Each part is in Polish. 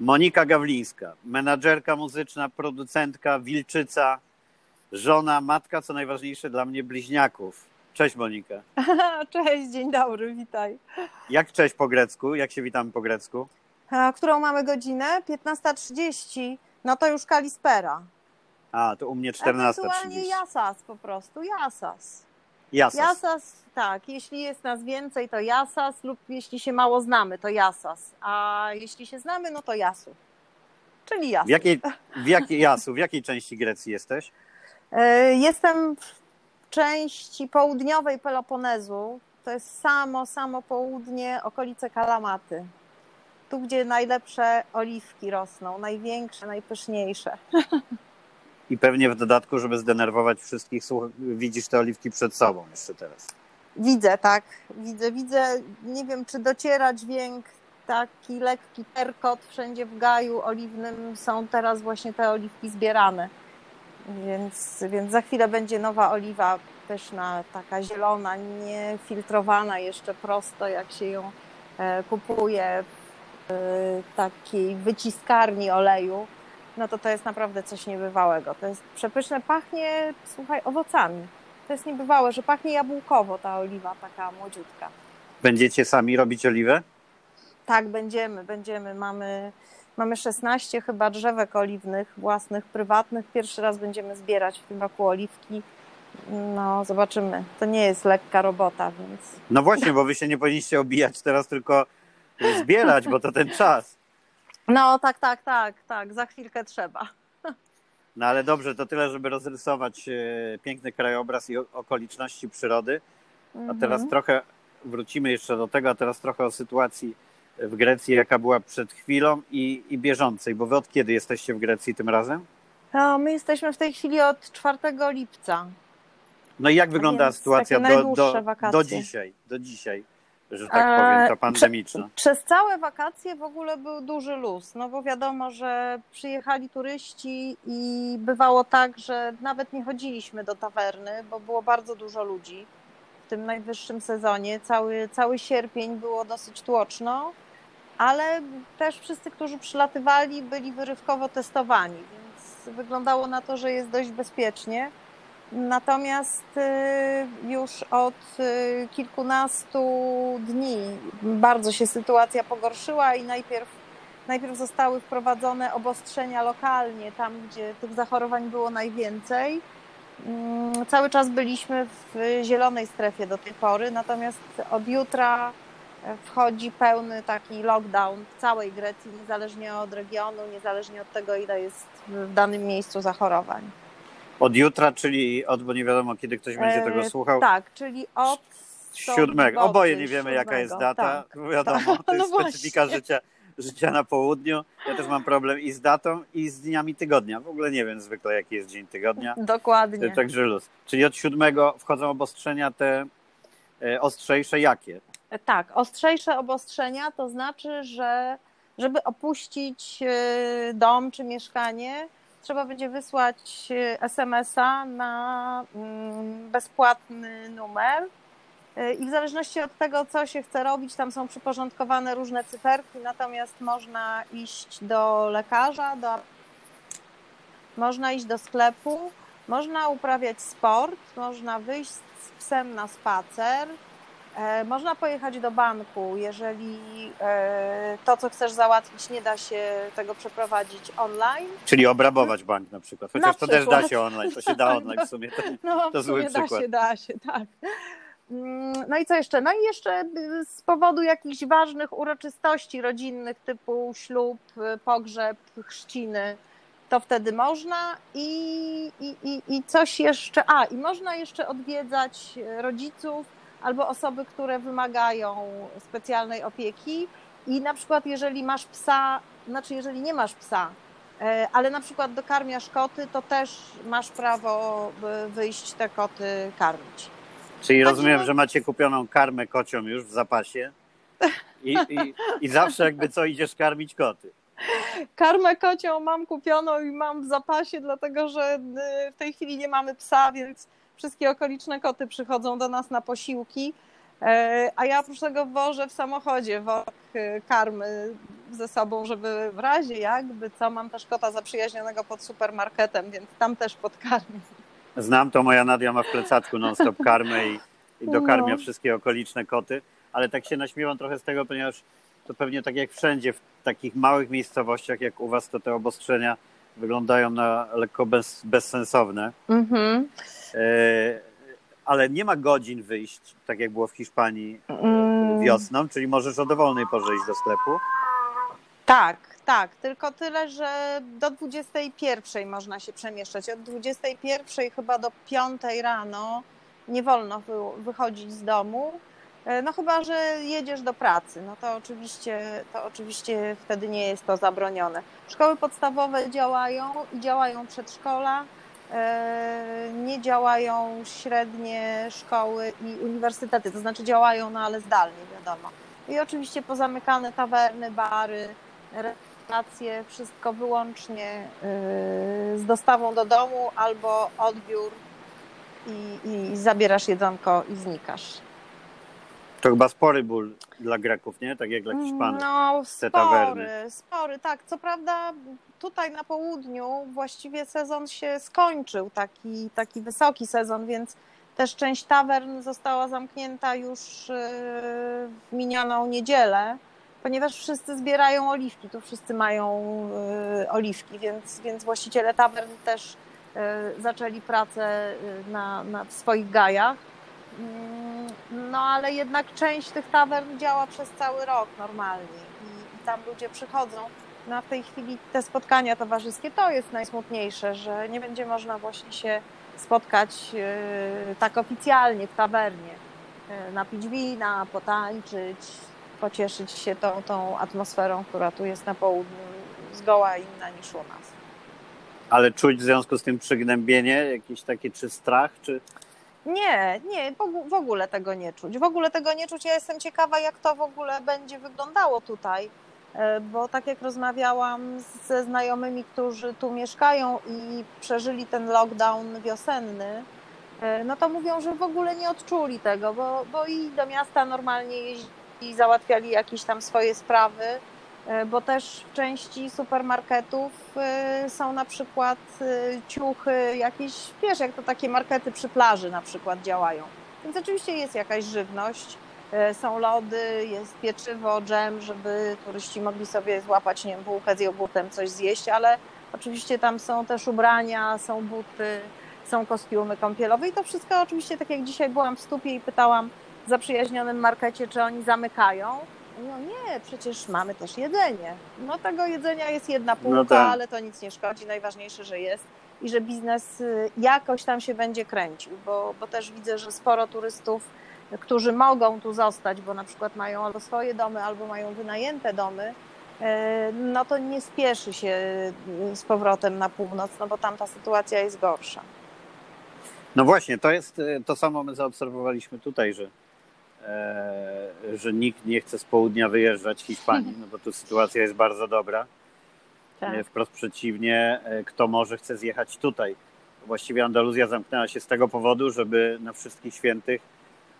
Monika Gawlińska, menadżerka muzyczna, producentka, wilczyca, żona, matka, co najważniejsze dla mnie, bliźniaków. Cześć Monika. Cześć, dzień dobry, witaj. Jak cześć po grecku? Jak się witamy po grecku? A, którą mamy godzinę? 15.30. No to już kalispera. A, to u mnie 14.30. Ewentualnie jasas po prostu, jasas. Jasas. Jasas, tak. Jeśli jest nas więcej, to jasas lub jeśli się mało znamy, to jasas. A jeśli się znamy, no to jasu. Czyli jasu. W jakiej, w jakiej, Jasu, w jakiej części Grecji jesteś? E, Jestem w części południowej Peloponezu. To jest samo, samo południe, okolice Kalamaty. Tu, gdzie najlepsze oliwki rosną, największe, najpyszniejsze. I pewnie w dodatku, żeby zdenerwować wszystkich, widzisz te oliwki przed sobą jeszcze teraz. Widzę, tak, widzę, widzę. Nie wiem, czy dociera dźwięk, taki lekki terkot wszędzie w gaju oliwnym. Są teraz właśnie te oliwki zbierane. Więc, więc za chwilę będzie nowa oliwa, pyszna, taka zielona, niefiltrowana jeszcze prosto, jak się ją e, kupuje w e, takiej wyciskarni oleju. No to to jest naprawdę coś niebywałego. To jest przepyszne, pachnie, słuchaj, owocami. To jest niebywałe, że pachnie jabłkowo ta oliwa, taka młodziutka. Będziecie sami robić oliwę? Tak, będziemy, będziemy. Mamy, mamy 16 chyba drzewek oliwnych, własnych, prywatnych. Pierwszy raz będziemy zbierać w tym roku oliwki. No, zobaczymy. To nie jest lekka robota, więc No właśnie, bo wy się nie powinniście obijać teraz, tylko zbierać, bo to ten czas. No, tak, tak, tak, tak. Za chwilkę trzeba. No ale dobrze, to tyle, żeby rozrysować e, piękny krajobraz i okoliczności przyrody. A teraz Mhm. trochę wrócimy jeszcze do tego, a teraz trochę o sytuacji w Grecji, jaka była przed chwilą i, i bieżącej, bo wy od kiedy jesteście w Grecji tym razem? A my jesteśmy w tej chwili od 4 lipca. No i jak wygląda więc sytuacja do, do, do dzisiaj, do dzisiaj, że tak E, powiem, ta pandemiczna? Przez całe wakacje w ogóle był duży luz, no bo wiadomo, że przyjechali turyści i bywało tak, że nawet nie chodziliśmy do tawerny, bo było bardzo dużo ludzi w tym najwyższym sezonie. Cały, cały sierpień było dosyć tłoczno, ale też wszyscy, którzy przylatywali, byli wyrywkowo testowani, więc wyglądało na to, że jest dość bezpiecznie. Natomiast y, już od y, kilkunastu dni bardzo się sytuacja pogorszyła i najpierw, najpierw zostały wprowadzone obostrzenia lokalnie, tam gdzie tych zachorowań było najwięcej. Mm, Cały czas byliśmy w zielonej strefie do tej pory, natomiast od jutra e, wchodzi pełny taki lockdown w całej Grecji, niezależnie od regionu, niezależnie od tego, ile jest w danym miejscu zachorowań. Od jutra, czyli od, bo nie wiadomo, kiedy ktoś będzie tego E, słuchał, Tak, czyli od siódmego. Oboje nie wiemy, jaka jest data. tak. Wiadomo, to No jest specyfika właśnie. życia, życia na południu. Ja też mam problem i z datą, i z dniami tygodnia. W ogóle nie wiem zwykle, jaki jest dzień tygodnia. Dokładnie. Także luz. Czyli od siódmego wchodzą obostrzenia te e, ostrzejsze jakie? Tak, ostrzejsze obostrzenia to znaczy, że żeby opuścić e, dom czy mieszkanie, trzeba będzie wysłać e, SMS-a na mm, bezpłatny numer. E, I w zależności od tego, co się chce robić, tam są przyporządkowane różne cyferki, natomiast można iść do lekarza, do, można iść do sklepu, można uprawiać sport, można wyjść z psem na spacer, Można pojechać do banku, jeżeli e, to, co chcesz załatwić, nie da się tego przeprowadzić online. Czyli obrabować bank na przykład. Chociaż Na to też da się online, to się da online w sumie. To, No, To w zły sumie da przykład. się, da się, tak. Mm, No i co jeszcze? No i jeszcze y, z powodu jakichś ważnych uroczystości rodzinnych typu ślub, y, pogrzeb, chrzciny, to wtedy można i, i, i, i coś jeszcze, a i można jeszcze odwiedzać y, rodziców albo osoby, które wymagają specjalnej opieki i na przykład jeżeli masz psa, znaczy jeżeli nie masz psa, e, ale na przykład dokarmiasz koty, to też masz prawo wyjść te koty karmić. czyli Chodzi rozumiem, o- że macie kupioną karmę kocią już w zapasie i, i, i zawsze jakby co idziesz karmić koty. Karmę kocią mam kupioną i mam w zapasie, dlatego że y, w tej chwili nie mamy psa, więc wszystkie okoliczne koty przychodzą do nas na posiłki. E, A ja oprócz tego wożę w samochodzie worek y, karmy ze sobą, żeby w razie jakby co, mam też kota zaprzyjaźnionego pod supermarketem, więc tam też podkarmię. Znam to, moja Nadia ma w plecaczku non-stop karmę i, i dokarmia No. wszystkie okoliczne koty, ale tak się naśmiewam trochę z tego, ponieważ to pewnie tak jak wszędzie, w takich małych miejscowościach jak u was, to te obostrzenia wyglądają na lekko bez, bezsensowne. Mhm. E, ale nie ma godzin wyjść, tak jak było w Hiszpanii Mm. wiosną, czyli możesz o dowolnej porze iść do sklepu. Tak, tak, tylko tyle, że do 21 można się przemieszczać. Od 21 chyba do 5 rano nie wolno wy- wychodzić z domu. E, No chyba, że jedziesz do pracy, no to oczywiście, to oczywiście wtedy nie jest to zabronione. Szkoły podstawowe działają i działają przedszkola. e, Nie działają średnie szkoły i uniwersytety, to znaczy działają, no ale zdalnie, wiadomo. I oczywiście pozamykane tawerny, bary, restauracje, wszystko wyłącznie yy, z dostawą do domu albo odbiór i, i zabierasz jedzonko i znikasz. To chyba spory ból dla Greków, nie? Tak jak dla Hiszpanów. No, spory, spory, tak. Co prawda tutaj na południu właściwie sezon się skończył, taki, taki wysoki sezon, więc też część tawern została zamknięta już yy, w minioną niedzielę, ponieważ wszyscy zbierają oliwki, tu wszyscy mają yy, oliwki, więc, więc właściciele tawern też yy, zaczęli pracę na, na swoich gajach. Mm, No ale jednak część tych tawern działa przez cały rok normalnie i, tam ludzie przychodzą. No tej chwili te spotkania towarzyskie to jest najsmutniejsze, że nie będzie można właśnie się spotkać e, tak oficjalnie w tawernie, e, napić wina, potańczyć, pocieszyć się tą, tą atmosferą, która tu jest na południu, zgoła inna niż u nas. Ale czuć w związku z tym przygnębienie, jakieś takie, czy strach, czy... Nie, nie, w ogó- w ogóle tego nie czuć. W ogóle tego nie czuć. Ja jestem ciekawa, jak to w ogóle będzie wyglądało tutaj, e, bo tak jak rozmawiałam ze znajomymi, którzy tu mieszkają i przeżyli ten lockdown wiosenny, e, no to mówią, że w ogóle nie odczuli tego, bo, bo i do miasta normalnie jeździli, załatwiali jakieś tam swoje sprawy, bo też w części supermarketów e, są na przykład e, ciuchy, jakieś, wiesz, jak to takie markety przy plaży na przykład działają. Więc oczywiście jest jakaś żywność, e, są lody, jest pieczywo, dżem, żeby turyści mogli sobie złapać, nie wiem, bułkę z jogurtem, coś zjeść, ale oczywiście tam są też ubrania, są buty, są kostiumy kąpielowe i to wszystko oczywiście, tak jak dzisiaj byłam w stupie i pytałam w zaprzyjaźnionym markecie, czy oni zamykają. No nie, przecież mamy też jedzenie. No tego jedzenia jest jedna półka, No tak. ale to nic nie szkodzi. Najważniejsze, że jest i że biznes y, jakoś tam się będzie kręcił, bo, bo też widzę, że sporo turystów, którzy mogą tu zostać, bo na przykład mają albo swoje domy, albo mają wynajęte domy, e, no to nie spieszy się y, z powrotem na północ, no bo tam ta sytuacja jest gorsza. No właśnie, to jest to samo my zaobserwowaliśmy tutaj, że, że nikt nie chce z południa wyjeżdżać Hiszpanii, no bo tu sytuacja jest bardzo dobra. E, Wprost przeciwnie, e, kto może chce zjechać tutaj. Właściwie Andaluzja zamknęła się z tego powodu, żeby na wszystkich świętych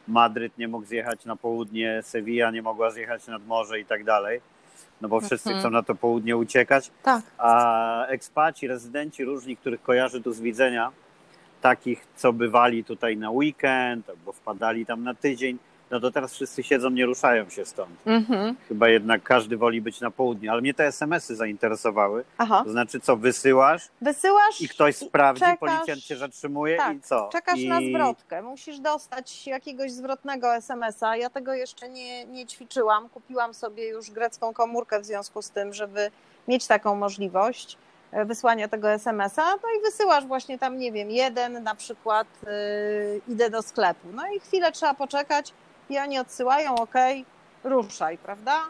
Madryt nie mógł zjechać na południe, Sevilla nie mogła zjechać nad morze i tak dalej. No bo wszyscy Mhm. chcą na to południe uciekać. Tak. A ekspaci, rezydenci różni, których kojarzy tu z widzenia, takich, co bywali tutaj na weekend albo wpadali tam na tydzień, no to teraz wszyscy siedzą, nie ruszają się stąd. Mhm. Chyba jednak każdy woli być na południu, ale mnie te SMS-y zainteresowały. Aha. To znaczy, co wysyłasz Wysyłasz i ktoś sprawdzi, czekasz- policjant cię zatrzymuje tak, i co? Czekasz I... na zwrotkę. Musisz dostać jakiegoś zwrotnego SMS-a. Ja tego jeszcze nie, nie ćwiczyłam. Kupiłam sobie już grecką komórkę w związku z tym, żeby mieć taką możliwość e, wysłania tego SMS-a. No i wysyłasz właśnie tam, nie wiem, jeden na przykład yy, idę do sklepu. No i chwilę trzeba poczekać i oni odsyłają, ok, ruszaj, prawda?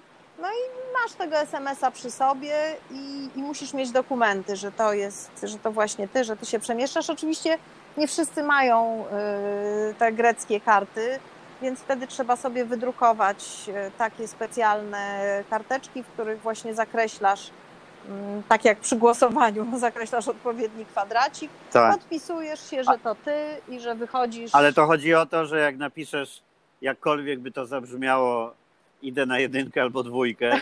No i masz tego SMS-a przy sobie i, i musisz mieć dokumenty, że to jest, że to właśnie ty, że ty się przemieszczasz. Oczywiście nie wszyscy mają y, te greckie karty, więc wtedy trzeba sobie wydrukować y, takie specjalne karteczki, w których właśnie zakreślasz, mm, tak jak przy głosowaniu, zakreślasz odpowiedni kwadracik, Tak. podpisujesz się, że to ty i że wychodzisz. Ale to chodzi o to, że jak napiszesz, jakkolwiek by to zabrzmiało, idę na jedynkę albo dwójkę,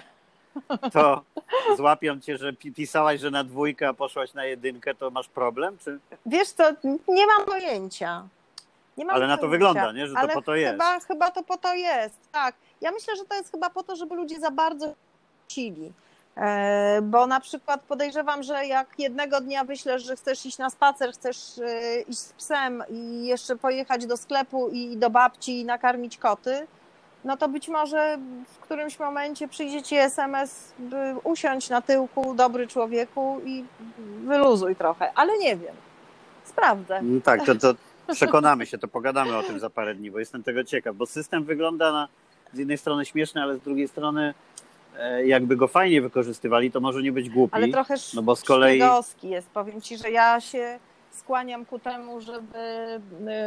to złapią cię, że pisałaś, że na dwójkę, a poszłaś na jedynkę, to masz problem? Czy... Wiesz co, nie mam pojęcia. Nie mam Ale na to wygląda, nie? Że to Ale po to jest. Chyba, chyba to po to jest, tak. Ja myślę, że to jest chyba po to, żeby ludzie za bardzo chcieli. E, bo na przykład podejrzewam, że jak jednego dnia wyślesz, że chcesz iść na spacer, chcesz e, iść z psem i jeszcze pojechać do sklepu i do babci i nakarmić koty, no to być może w którymś momencie przyjdzie ci SMS, by usiąść na tyłku, dobry człowieku i wyluzuj trochę, ale nie wiem. Sprawdzę. No tak, to, to przekonamy się, to pogadamy o tym za parę dni, bo jestem tego ciekaw, bo system wygląda na z jednej strony śmieszny, ale z drugiej strony jakby go fajnie wykorzystywali, to może nie być głupi. Ale trochę no bo z kolei jest. Powiem ci, że ja się skłaniam ku temu, żeby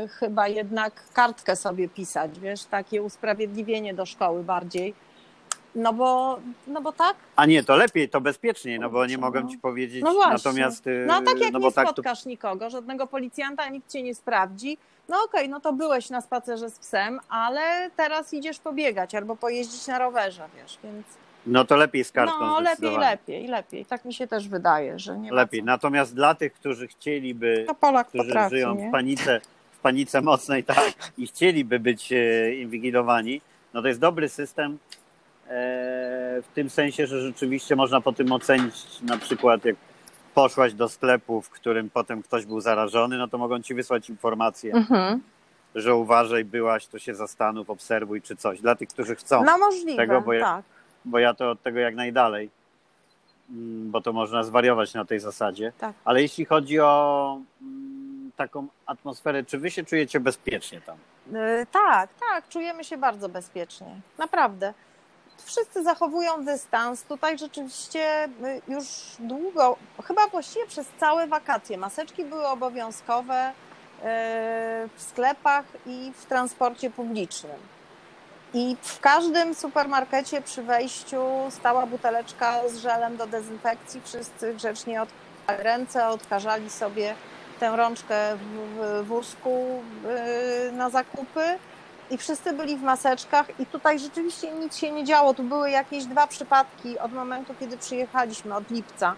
y, chyba jednak kartkę sobie pisać, wiesz, takie usprawiedliwienie do szkoły bardziej. No bo, no bo tak. A nie, to lepiej, to bezpieczniej, no bo nie mogę ci powiedzieć. No właśnie. Natomiast. No a tak jak no nie tak, spotkasz nikogo, żadnego policjanta, nikt cię nie sprawdzi, no okej, okay, no to byłeś na spacerze z psem, ale teraz idziesz pobiegać albo pojeździć na rowerze, wiesz, więc. No to lepiej z kartką. No lepiej, lepiej, lepiej. Tak mi się też wydaje, że nie Lepiej. Natomiast dla tych, którzy chcieliby, to Polak którzy potrafi, żyją nie? w panice, w panice mocnej, tak, i chcieliby być e, inwigilowani, no to jest dobry system e, w tym sensie, że rzeczywiście można po tym ocenić na przykład jak poszłaś do sklepu, w którym potem ktoś był zarażony, no to mogą ci wysłać informację, mhm. że uważaj, byłaś, to się zastanów, obserwuj czy coś. Dla tych, którzy chcą no, możliwe, tego, bo tak. Bo ja to od tego jak najdalej, mm, bo to można zwariować na tej zasadzie. Tak. Ale jeśli chodzi o mm, taką atmosferę, czy wy się czujecie bezpiecznie tam? Yy, tak, tak, czujemy się bardzo bezpiecznie. Naprawdę wszyscy zachowują dystans. Tutaj rzeczywiście y, już długo, chyba właściwie przez całe wakacje, maseczki były obowiązkowe y, w sklepach i w transporcie publicznym. I w każdym supermarkecie przy wejściu stała buteleczka z żelem do dezynfekcji. Wszyscy grzecznie odkażali ręce, odkażali sobie tę rączkę w wózku y, na zakupy i wszyscy byli w maseczkach i tutaj rzeczywiście nic się nie działo. Tu były jakieś dwa przypadki od momentu, kiedy przyjechaliśmy, od lipca.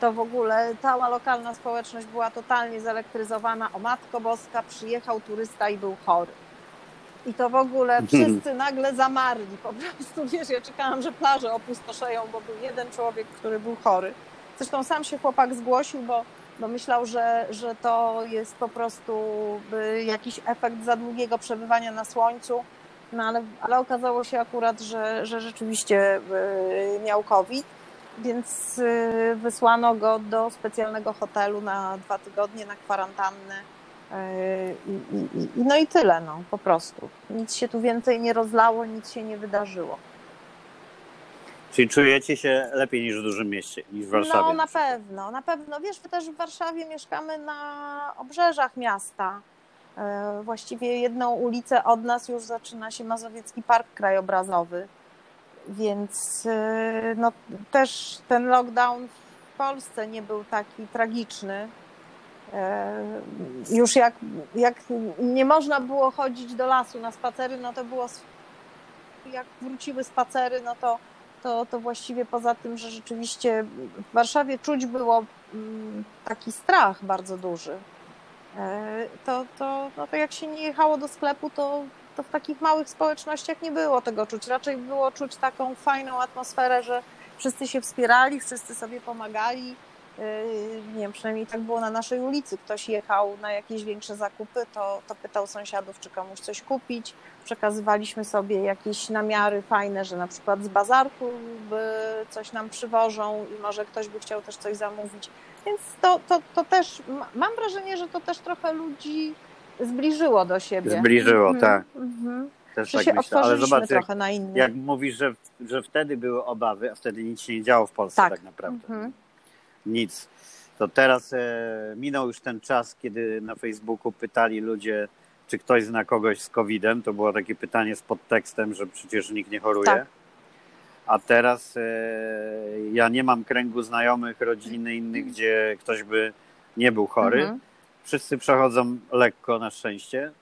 To w ogóle cała lokalna społeczność była totalnie zelektryzowana. O Matko Boska, przyjechał turysta i był chory. I to w ogóle wszyscy nagle zamarli. Po prostu, wiesz, ja czekałam, że plaże opustoszeją, bo był jeden człowiek, który był chory. Zresztą sam się chłopak zgłosił, bo bo myślał, że, że to jest po prostu jakiś efekt za długiego przebywania na słońcu, no ale, ale okazało się akurat, że, że rzeczywiście y, miał COVID, więc y, wysłano go do specjalnego hotelu na dwa tygodnie na kwarantannę. Y, I, i, no i tyle, no, po prostu. Nic się tu więcej nie rozlało, nic się nie wydarzyło. Czyli czujecie się lepiej niż w dużym mieście, niż w Warszawie? No na pewno, na pewno. Wiesz, my też w Warszawie mieszkamy na obrzeżach miasta. E, właściwie jedną ulicę od nas już zaczyna się Mazowiecki Park Krajobrazowy, więc e, no, też ten lockdown w Polsce nie był taki tragiczny. E, już jak, jak nie można było chodzić do lasu na spacery, no to było jak wróciły spacery, no to to, to właściwie poza tym, że rzeczywiście w Warszawie czuć było mm, taki strach bardzo duży, e, to, to, no to jak się nie jechało do sklepu, to, to w takich małych społecznościach nie było tego czuć. Raczej było czuć taką fajną atmosferę, że wszyscy się wspierali, wszyscy sobie pomagali. E, nie wiem, przynajmniej tak było na naszej ulicy. Ktoś jechał na jakieś większe zakupy, to, to pytał sąsiadów, czy komuś coś kupić przekazywaliśmy sobie jakieś namiary fajne, że na przykład z bazarku coś nam przywożą i może ktoś by chciał też coś zamówić. Więc to, to, to też, mam wrażenie, że to też trochę ludzi zbliżyło do siebie. Zbliżyło, mhm. tak. Mhm. Też tak się myślę. Ale zobacz, trochę jak, na inny. Jak mówisz, że, że wtedy były obawy, a wtedy nic się nie działo w Polsce tak, tak naprawdę. Mhm. Nic. To teraz e, minął już ten czas, kiedy na Facebooku pytali ludzie, czy ktoś zna kogoś z COVID-em? To było takie pytanie z podtekstem, że przecież nikt nie choruje. Tak. A teraz e, ja nie mam kręgu znajomych, rodziny innych, gdzie ktoś by nie był chory. Mhm. Wszyscy przechodzą lekko na szczęście.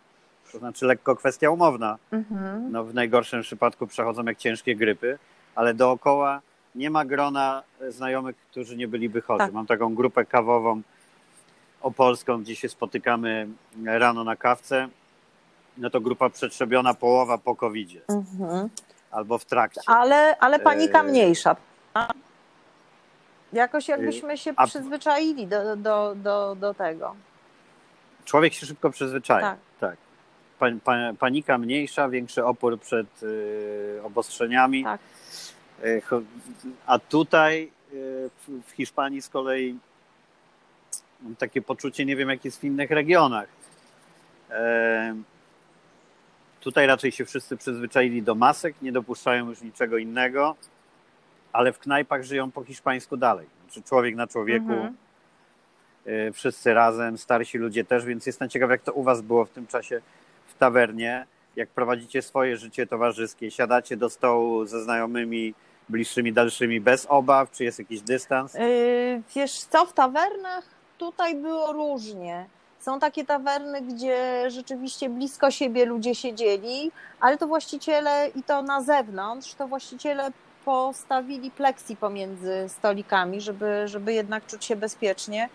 To znaczy lekko kwestia umowna. Mhm. No, w najgorszym przypadku przechodzą jak ciężkie grypy, ale dookoła nie ma grona znajomych, którzy nie byliby chorzy. Tak. Mam taką grupę kawową opolską, gdzie się spotykamy rano na kawce. No to grupa przetrzebiona połowa po covid Mhm. albo w trakcie. Ale, ale panika E, mniejsza. Jakoś jakbyśmy się a- przyzwyczaili do, do, do, do tego. Człowiek się szybko przyzwyczaja. Tak. Tak. Pa, pa, panika mniejsza, większy opór przed y, obostrzeniami. Tak. Cho- A tutaj y, w, Hiszpanii z kolei mam takie poczucie, nie wiem jak jest w innych regionach. E, Tutaj raczej się wszyscy przyzwyczaili do masek, nie dopuszczają już niczego innego, ale w knajpach żyją po hiszpańsku dalej. Znaczy człowiek na człowieku, Mhm. wszyscy razem, starsi ludzie też, więc jestem ciekaw, jak to u Was było w tym czasie w tawernie, jak prowadzicie swoje życie towarzyskie, siadacie do stołu ze znajomymi, bliższymi, dalszymi bez obaw, czy jest jakiś dystans? Yy, wiesz co, w tawernach tutaj było różnie. Są takie tawerny, gdzie rzeczywiście blisko siebie ludzie siedzieli, ale to właściciele i to na zewnątrz, to właściciele postawili pleksji pomiędzy stolikami, żeby, żeby jednak czuć się bezpiecznie.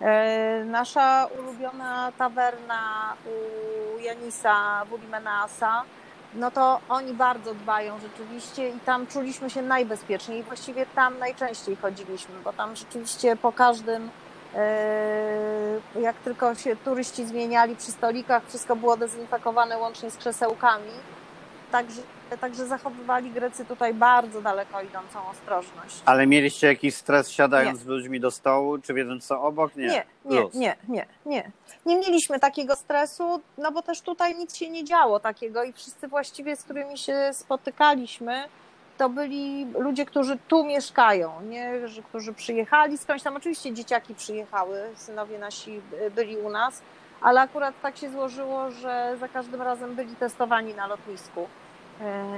E, Nasza ulubiona tawerna u Janisa Wulimenasa, no to oni bardzo dbają rzeczywiście i tam czuliśmy się najbezpieczniej właściwie tam najczęściej chodziliśmy, bo tam rzeczywiście po każdym, e, jak tylko się turyści zmieniali przy stolikach, wszystko było dezynfekowane łącznie z krzesełkami. Także, także zachowywali Grecy tutaj bardzo daleko idącą ostrożność. Ale mieliście jakiś stres siadając Nie. z ludźmi do stołu, czy wiedząc co obok? Nie. Nie, nie, nie, nie, nie. Nie mieliśmy takiego stresu, no bo też tutaj nic się nie działo takiego i wszyscy właściwie, z którymi się spotykaliśmy, to byli ludzie, którzy tu mieszkają, nie, którzy przyjechali skądś tam. Oczywiście dzieciaki przyjechały, synowie nasi byli u nas, ale akurat tak się złożyło, że za każdym razem byli testowani na lotnisku,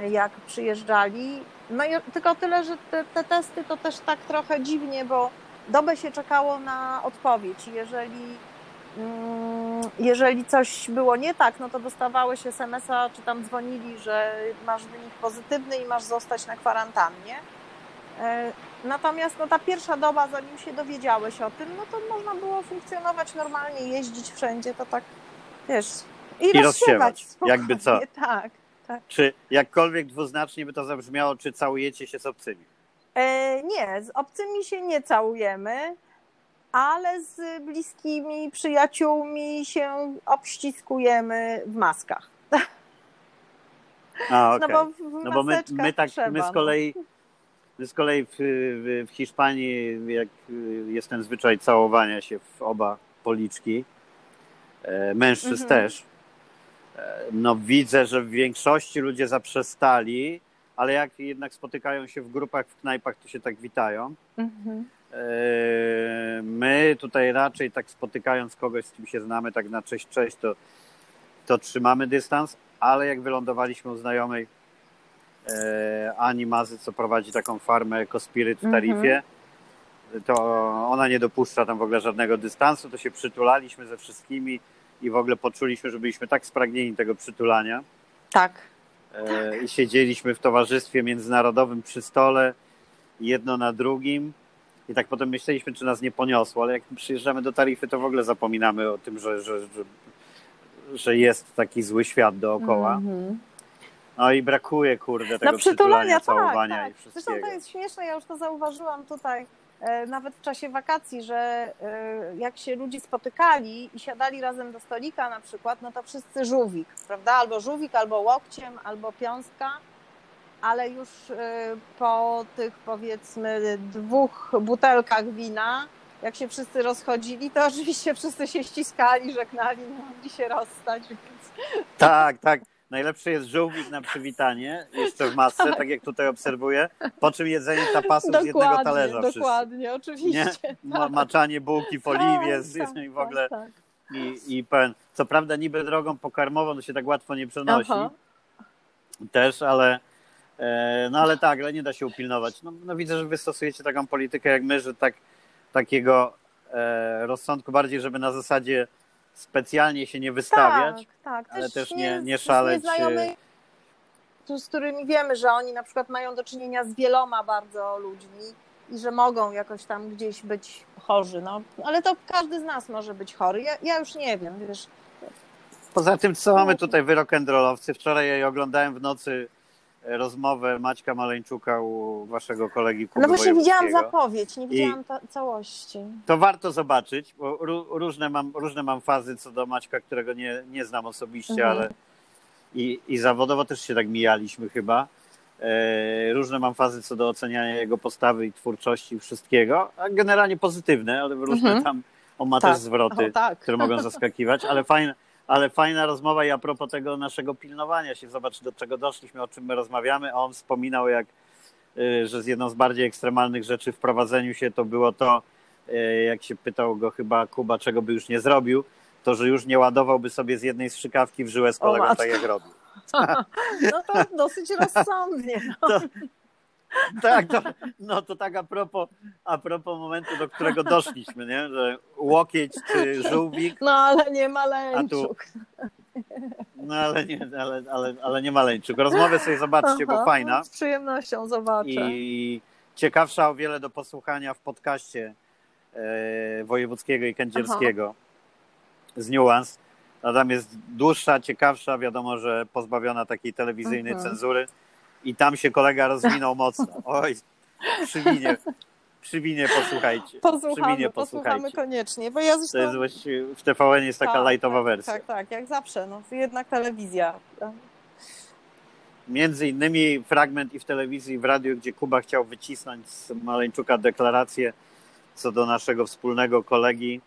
jak przyjeżdżali. No i tylko tyle, że te, te testy to też tak trochę dziwnie, bo dobę się czekało na odpowiedź. Jeżeli, mm, jeżeli coś było nie tak, no to dostawałeś SMS-a, czy tam dzwonili, że masz wynik pozytywny i masz zostać na kwarantannie. E, Natomiast no, ta pierwsza doba, zanim się dowiedziałeś o tym, no to można było funkcjonować normalnie, jeździć wszędzie, to tak, wiesz, i, I rozsiewać, jakby co. spokojnie, Tak. Czy jakkolwiek dwuznacznie by to zabrzmiało, czy całujecie się z obcymi? E, nie, z obcymi się nie całujemy, ale z bliskimi przyjaciółmi się obściskujemy w maskach. A, okej. No bo No bo my, my, tak, trzeba, my z no. kolei my z kolei w, w, Hiszpanii, jak jest ten zwyczaj całowania się w oba policzki, e, mężczyzn Mhm. też, no widzę, że w większości ludzie zaprzestali, ale jak jednak spotykają się w grupach, w knajpach, to się tak witają. Mhm. E, My tutaj raczej tak spotykając kogoś, z kim się znamy, tak na cześć, cześć, to, to trzymamy dystans, ale jak wylądowaliśmy u znajomej e, Ani Mazy, co prowadzi taką farmę Ecospirit w Mhm. Tarifie, to ona nie dopuszcza tam w ogóle żadnego dystansu, to się przytulaliśmy ze wszystkimi i w ogóle poczuliśmy, że byliśmy tak spragnieni tego przytulania Tak. e, i siedzieliśmy w towarzystwie międzynarodowym przy stole, jedno na drugim. I tak potem myśleliśmy, czy nas nie poniosło, ale jak przyjeżdżamy do tarify, to w ogóle zapominamy o tym, że, że, że, że jest taki zły świat dookoła. Mhm. No i brakuje, kurde, tego No przytulania, przytulania, całowania tak, i tak. wszystkiego. Zresztą to jest śmieszne, ja już to zauważyłam tutaj nawet w czasie wakacji, że e, jak się ludzie spotykali i siadali razem do stolika na przykład, no to wszyscy żółwik, prawda? Albo żółwik, albo łokciem, albo piąstka, ale już e, po tych powiedzmy dwóch butelkach wina, jak się wszyscy rozchodzili, to oczywiście wszyscy się ściskali, żegnali, nie mogli się rozstać, więc Tak, tak. Najlepszy jest żółwik na przywitanie, jeszcze w masce, tak, jak tutaj obserwuję, po czym jedzenie tapasów z jednego talerza wszyscy. dokładnie, oczywiście. Nie? Ma, maczanie bułki w oliwie z, Tak, i w ogóle tak, tak. i, i pełen. Co prawda niby drogą pokarmową to się tak łatwo nie przenosi Aha. też, ale e, no ale tak, ale nie da się upilnować. No, no widzę, że wy stosujecie taką politykę jak my, że tak takiego e, rozsądku bardziej, żeby na zasadzie specjalnie się nie wystawiać. Tak, tak. ale też nie- nie szaleć, Z nieznajomej z którymi wiemy, że oni na przykład mają do czynienia z wieloma bardzo ludźmi i że mogą jakoś tam gdzieś być chorzy. No, ale to każdy z nas może być chory. Ja, ja już nie wiem, wiesz. Poza tym, co mamy tutaj wy rock'n'rollowcy? Wczoraj ja oglądałem w nocy rozmowę Maćka Maleńczuka u waszego kolegi Kuby No właśnie widziałam zapowiedź, nie widziałam całości. To warto zobaczyć, bo ró- różne mam, różne mam fazy co do Maćka, którego nie, nie znam osobiście, Mhm. ale i, i zawodowo też się tak mijaliśmy chyba. E, różne mam fazy co do oceniania jego postawy i twórczości i wszystkiego, a generalnie pozytywne, ale różne Mhm. tam on ma Tak. też zwroty, O, tak. które mogą zaskakiwać, ale fajna, ale fajna rozmowa i a propos tego naszego pilnowania się, zobacz do czego doszliśmy, o czym my rozmawiamy, a on wspominał jak, y, że z jedną z bardziej ekstremalnych rzeczy w prowadzeniu się to było to, y, jak się pytał go chyba Kuba, czego by już nie zrobił, to, że już nie ładowałby sobie z jednej strzykawki w żyłę z kolegą, tak jak robił. No to dosyć rozsądnie. No. Tak, to, no to tak a propos, a propos momentu, do którego doszliśmy, nie? że łokieć czy żółwik, no ale nie maleńczuk. no ale nie, ale, ale, ale nie maleńczyk. Rozmowę sobie zobaczcie, bo Aha, fajna Z przyjemnością zobaczę. i ciekawsza o wiele do posłuchania w podcaście e, wojewódzkiego i kędzierskiego z Nuance. Natomiast dłuższa, ciekawsza, wiadomo, że pozbawiona takiej telewizyjnej Mhm. cenzury i tam się kolega rozwinął mocno. Oj, przywinie, przywinie posłuchajcie. Przywinie Posłuchamy, posłuchamy posłuchajcie. koniecznie, bo ja To jest zresztą... właściwie, w TVN jest taka Tak, lajtowa tak, wersja. Tak, tak, jak zawsze, no jednak telewizja. Między innymi fragment i w telewizji, i w radiu, gdzie Kuba chciał wycisnąć z Maleńczuka deklarację co do naszego wspólnego kolegi,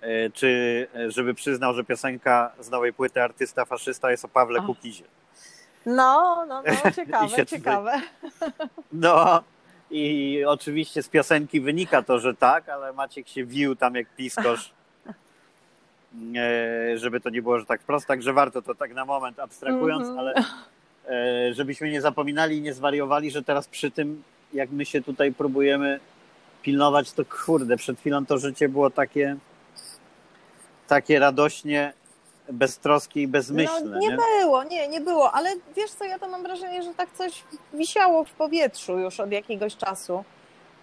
e, czy e, żeby przyznał, że piosenka z nowej płyty Artysta Faszysta jest o Pawle. Kukizie. No, no, no, ciekawe, tutaj- ciekawe. No i oczywiście z piosenki wynika to, że tak, ale Maciek się wił tam jak piskosz, e, żeby to nie było, że tak wprost, także warto to tak na moment abstrahując, Mhm. ale e, żebyśmy nie zapominali i nie zwariowali, że teraz przy tym, jak my się tutaj próbujemy pilnować, to kurde, przed chwilą to życie było takie takie radośnie beztroskie i bezmyślne. No, nie, nie? było, nie, nie było, ale wiesz co, ja to mam wrażenie, że tak coś wisiało w powietrzu już od jakiegoś czasu.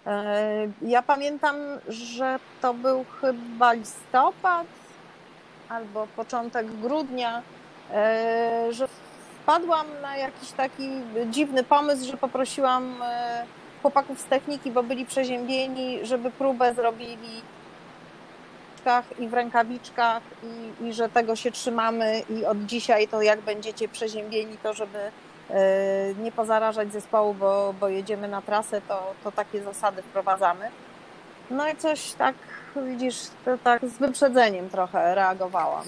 E, Ja pamiętam, że to był chyba listopad albo początek grudnia, e, że wpadłam na jakiś taki dziwny pomysł, że poprosiłam e, chłopaków z techniki, bo byli przeziębieni, żeby próbę zrobili i w rękawiczkach i, i że tego się trzymamy i od dzisiaj to jak będziecie przeziębieni, to żeby e, nie pozarażać zespołu, bo, bo jedziemy na trasę, to, to takie zasady wprowadzamy. No i coś tak, widzisz, to tak z wyprzedzeniem trochę reagowałam.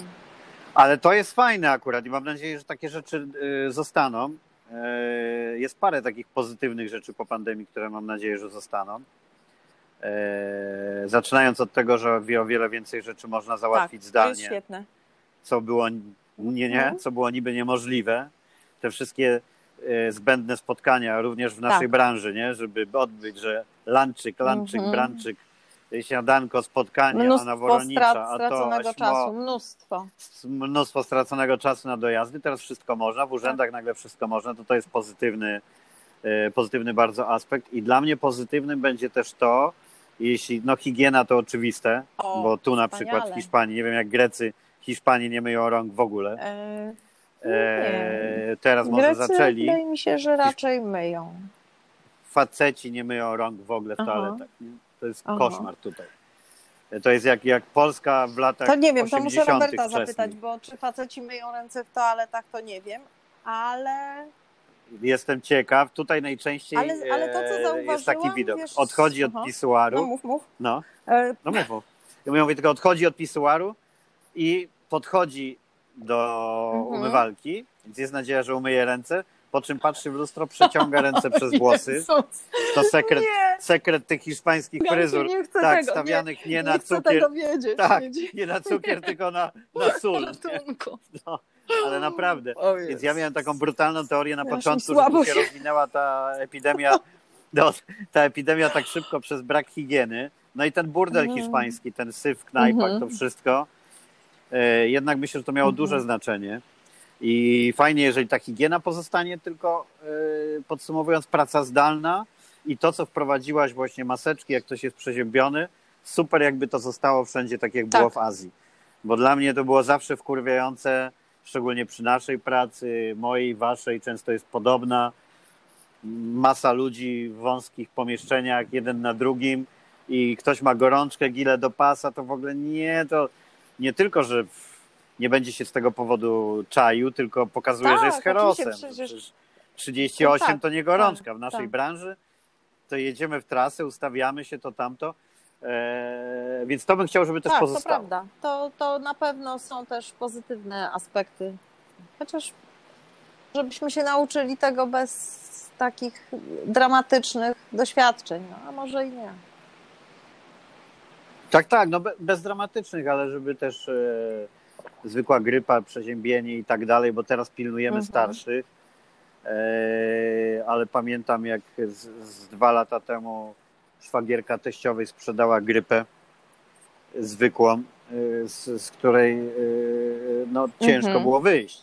Ale to jest fajne akurat i mam nadzieję, że takie rzeczy y, zostaną. Y, Jest parę takich pozytywnych rzeczy po pandemii, które mam nadzieję, że zostaną. Y, Zaczynając od tego, że o wiele więcej rzeczy można załatwić tak, To zdalnie, jest świetne. co było nie, nie, Mhm. co było niby niemożliwe. Te wszystkie y, zbędne spotkania, również w naszej Tak. branży, nie? żeby odbyć, że lanczyk, lanczyk, Mhm. branczyk, y, śniadanko, spotkanie, Anna Mnóstwo Woronicza, strat, a to straconego czasu, mnóstwo. mnóstwo straconego czasu na dojazdy, teraz wszystko można, w urzędach nagle wszystko można, to to jest pozytywny, e, pozytywny bardzo aspekt i dla mnie pozytywnym będzie też to, jeśli, no higiena to oczywiste, O, bo tu na wspaniale. przykład w Hiszpanii, nie wiem jak Grecy, Hiszpanii nie myją rąk w ogóle, E, e, teraz może Grecy zaczęli, wydaje mi się, że raczej myją. faceci nie myją rąk w ogóle w Aha. toaletach, nie? to jest Aha. koszmar tutaj. E, To jest jak, jak Polska w latach To nie wiem, to 80. muszę Roberta wczesnych. zapytać, bo czy faceci myją ręce w toaletach, to nie wiem, ale Jestem ciekaw. Tutaj najczęściej Ale- ale to, co e, jest taki widok. wiesz, Odchodzi od aha. pisuaru. no mów, mów. No, E, no mów. mów. Ja mówię tylko odchodzi od pisuaru i podchodzi do Mhm. umywalki, więc jest nadzieja, że umyje ręce, po czym patrzy w lustro, przeciąga ręce przez włosy. To sekret, Nie, sekret tych hiszpańskich fryzur. nie chcę Tak, tego, stawianych nie, nie, na nie chcę cukier. tego wiedzieć. Tak, nie, nie na cukier, tylko na, na sól. No, ale naprawdę. Więc ja miałem taką brutalną teorię na Ja początku, że się rozwinęła ta epidemia, no, ta epidemia tak szybko przez brak higieny. No i ten burdel Mhm. hiszpański, ten syf w knajpach, Mhm. to wszystko. E, jednak myślę, że to miało Mhm. duże znaczenie. I fajnie, jeżeli ta higiena pozostanie, tylko yy, podsumowując, praca zdalna i to, co wprowadziłaś, właśnie maseczki, jak ktoś jest przeziębiony, super jakby to zostało wszędzie tak, jak Tak. było w Azji. Bo dla mnie to było zawsze wkurwiające, szczególnie przy naszej pracy, mojej, waszej, często jest podobna. Masa ludzi w wąskich pomieszczeniach, jeden na drugim i ktoś ma gorączkę, gile do pasa, to w ogóle nie, to nie tylko, że nie będzie się z tego powodu czaił, tylko pokazuje, Tak, że jest herosem. oczywiście, przecież- Przecież 38 No tak, to nie gorączka. tak, w naszej tak. branży to jedziemy w trasę, ustawiamy się, to tamto. Eee, więc to bym chciał, żeby też tak, to pozostało. prawda. To, to na pewno są też pozytywne aspekty. Chociaż żebyśmy się nauczyli tego bez takich dramatycznych doświadczeń, no, a może i nie. Tak, tak, no be- bez dramatycznych, ale żeby też e, zwykła grypa, przeziębienie i tak dalej, bo teraz pilnujemy Mhm. starszych. E, ale pamiętam, jak z, z dwa lata temu szwagierka teściowej sprzedała grypę zwykłą, e, z, z której e, no, ciężko Mhm. było wyjść.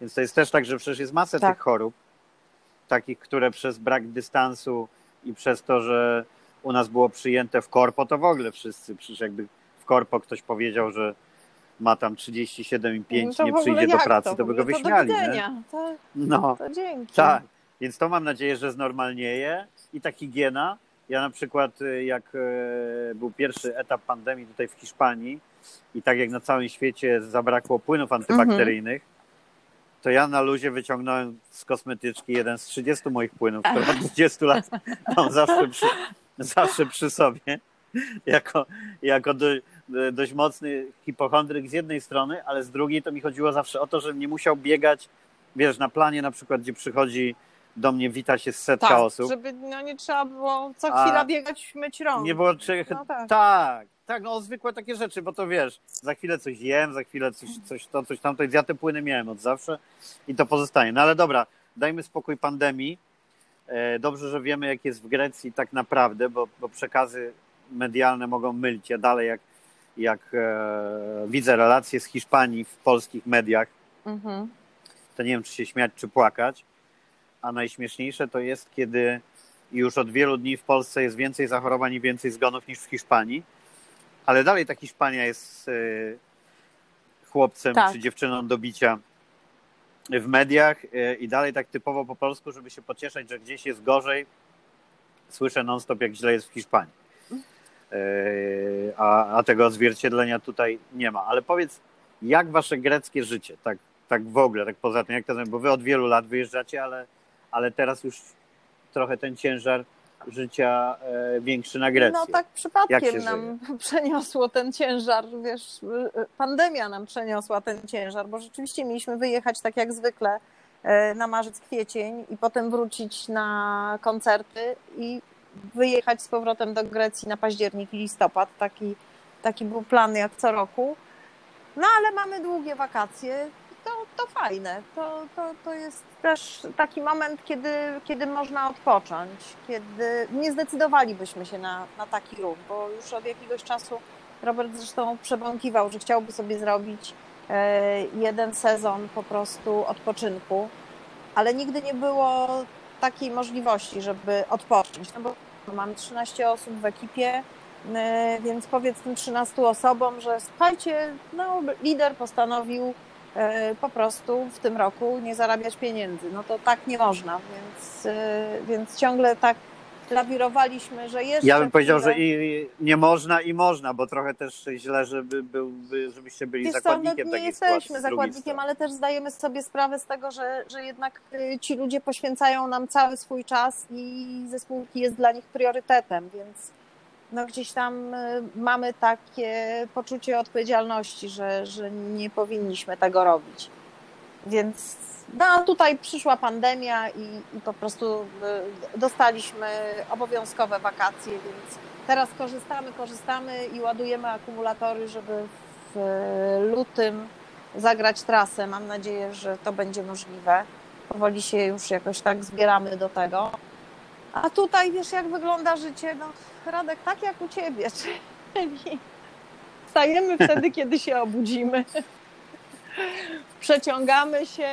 Więc to jest też tak, że przecież jest masę Tak. tych chorób, takich, które przez brak dystansu i przez to, że u nas było przyjęte w korpo, to w ogóle wszyscy, przecież jakby w korpo ktoś powiedział, że ma tam 37,5 No nie przyjdzie do pracy, to, to, by go wyśmiali. To, No, to dzięki. tak. Więc to mam nadzieję, że znormalnieje i ta higiena. Ja na przykład, y, jak e, był pierwszy etap pandemii tutaj w Hiszpanii i tak jak na całym świecie zabrakło płynów antybakteryjnych, to ja na luzie wyciągnąłem z kosmetyczki jeden z 30 moich płynów, które od 20 lat mam zawsze przy, zawsze przy sobie. Jako, jako do, dość mocny hipochondryk z jednej strony, ale z drugiej to mi chodziło zawsze o to, żebym nie musiał biegać, wiesz, na planie na przykład, gdzie przychodzi do mnie, wita się setka tak, osób. żeby no, nie trzeba było co chwila biegać, myć rąk. Nie było czy... No tak. tak, tak, no zwykłe takie rzeczy, bo to wiesz, za chwilę coś jem, za chwilę coś, coś to, coś tamto. Ja te płyny miałem od zawsze i to pozostanie. No ale dobra, dajmy spokój pandemii. E, Dobrze, że wiemy, jak jest w Grecji tak naprawdę, bo, bo przekazy medialne mogą mylić. Ja dalej, jak, jak e, widzę relacje z Hiszpanii w polskich mediach, Mhm. to nie wiem, czy się śmiać, czy płakać. A najśmieszniejsze to jest, kiedy już od wielu dni w Polsce jest więcej zachorowań i więcej zgonów niż w Hiszpanii, ale dalej ta Hiszpania jest e, chłopcem Tak. czy dziewczyną do bicia w mediach e, i dalej tak typowo po polsku, żeby się pocieszać, że gdzieś jest gorzej, słyszę non-stop, jak źle jest w Hiszpanii. E, A, a tego odzwierciedlenia tutaj nie ma. Ale powiedz, jak wasze greckie życie, tak, tak w ogóle, tak poza tym, jak to bo wy od wielu lat wyjeżdżacie, ale, ale teraz już trochę ten ciężar życia e, większy na Grecji. No tak przypadkiem nam przeniosło ten ciężar, wiesz, pandemia nam przeniosła ten ciężar, bo rzeczywiście mieliśmy wyjechać tak jak zwykle e, na marzec, kwiecień i potem wrócić na koncerty i wyjechać z powrotem do Grecji na październik i listopad. Taki, taki był plan jak co roku. No ale mamy długie wakacje to, fajne. To, to, to jest też taki moment, kiedy, kiedy można odpocząć, kiedy nie zdecydowalibyśmy się na, na taki ruch, bo już od jakiegoś czasu Robert zresztą przebąkiwał, że chciałby sobie zrobić e, jeden sezon po prostu odpoczynku, ale nigdy nie było takiej możliwości, żeby odpocząć. No bo mamy 13 osób w ekipie, e, więc powiedz tym 13 osobom, że słuchajcie, no, lider postanowił po prostu w tym roku nie zarabiać pieniędzy. No to tak nie można, więc, e, więc ciągle tak lawirowaliśmy, że jeszcze Ja bym powiedział, że i nie można, i można, bo trochę też źle, żeby byłby, żebyście byli Wiesz co, zakładnikiem no, nie jesteśmy zakładnikiem, strony. ale też zdajemy sobie sprawę z tego, że, że jednak y, ci ludzie poświęcają nam cały swój czas i zespółki jest dla nich priorytetem, więc no gdzieś tam y, mamy takie poczucie odpowiedzialności, że, że nie powinniśmy tego robić. Więc no, tutaj przyszła pandemia i, i po prostu y, dostaliśmy obowiązkowe wakacje, więc teraz korzystamy, korzystamy i ładujemy akumulatory, żeby w lutym zagrać trasę. Mam nadzieję, że to będzie możliwe. Powoli się już jakoś tak zbieramy do tego. A tutaj wiesz, jak wygląda życie? No, Radek, tak jak u ciebie, czyli wstajemy wtedy, kiedy się obudzimy. Przeciągamy się.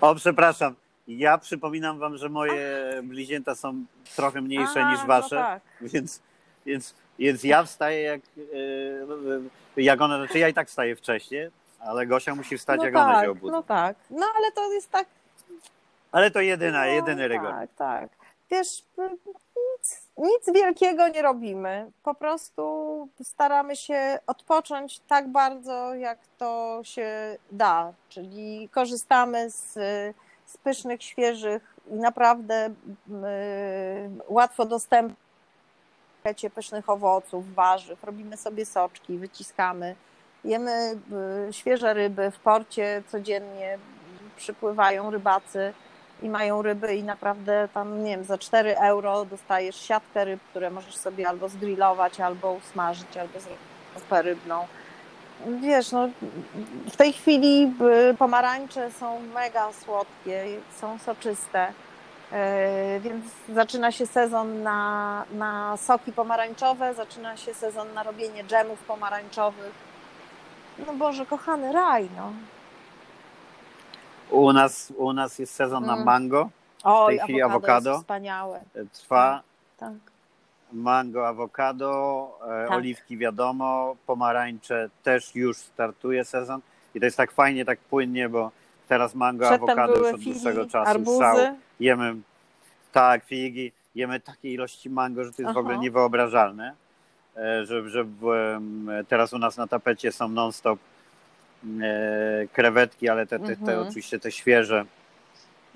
O, przepraszam. Ja przypominam wam, że moje bliźnięta są trochę mniejsze A, niż wasze, No tak. więc, więc, więc ja wstaję jak, e, jak ona, znaczy ja i tak wstaję wcześniej, ale Gosia musi wstać no jak tak, ona się obudzi. No tak, no ale to jest tak. Ale to jedyna, no, jedyny rygor. Tak, tak. Wiesz, nic, nic wielkiego nie robimy. Po prostu staramy się odpocząć tak bardzo, jak to się da. Czyli korzystamy z, z pysznych, świeżych i naprawdę y, łatwo dostępnych pysznych owoców, warzyw. Robimy sobie soczki, wyciskamy. Jemy y, świeże ryby w porcie codziennie przypływają rybacy i mają ryby i naprawdę tam, nie wiem, za 4 euro dostajesz siatkę ryb, które możesz sobie albo zgrillować, albo usmażyć, albo zrobić zupę rybną. Wiesz, no w tej chwili y, pomarańcze są mega słodkie, są soczyste, yy, więc zaczyna się sezon na, na soki pomarańczowe, zaczyna się sezon na robienie dżemów pomarańczowych. No Boże, kochany raj, no. U nas, u nas jest sezon na Mm. mango, Oj, tej chwili awokado, jest wspaniałe. trwa Tak. mango, awokado, e, Tak. oliwki wiadomo, pomarańcze też już startuje sezon i to jest tak fajnie, tak płynnie, bo teraz mango, Przedtem awokado już od figi, dłuższego czasu szał. arbuzy. Jemy, tak, figi, jemy takie ilości mango, że to jest w Aha. ogóle niewyobrażalne, e, że, że w, teraz u nas na tapecie są non-stop krewetki, ale te, te, te Mhm. oczywiście te świeże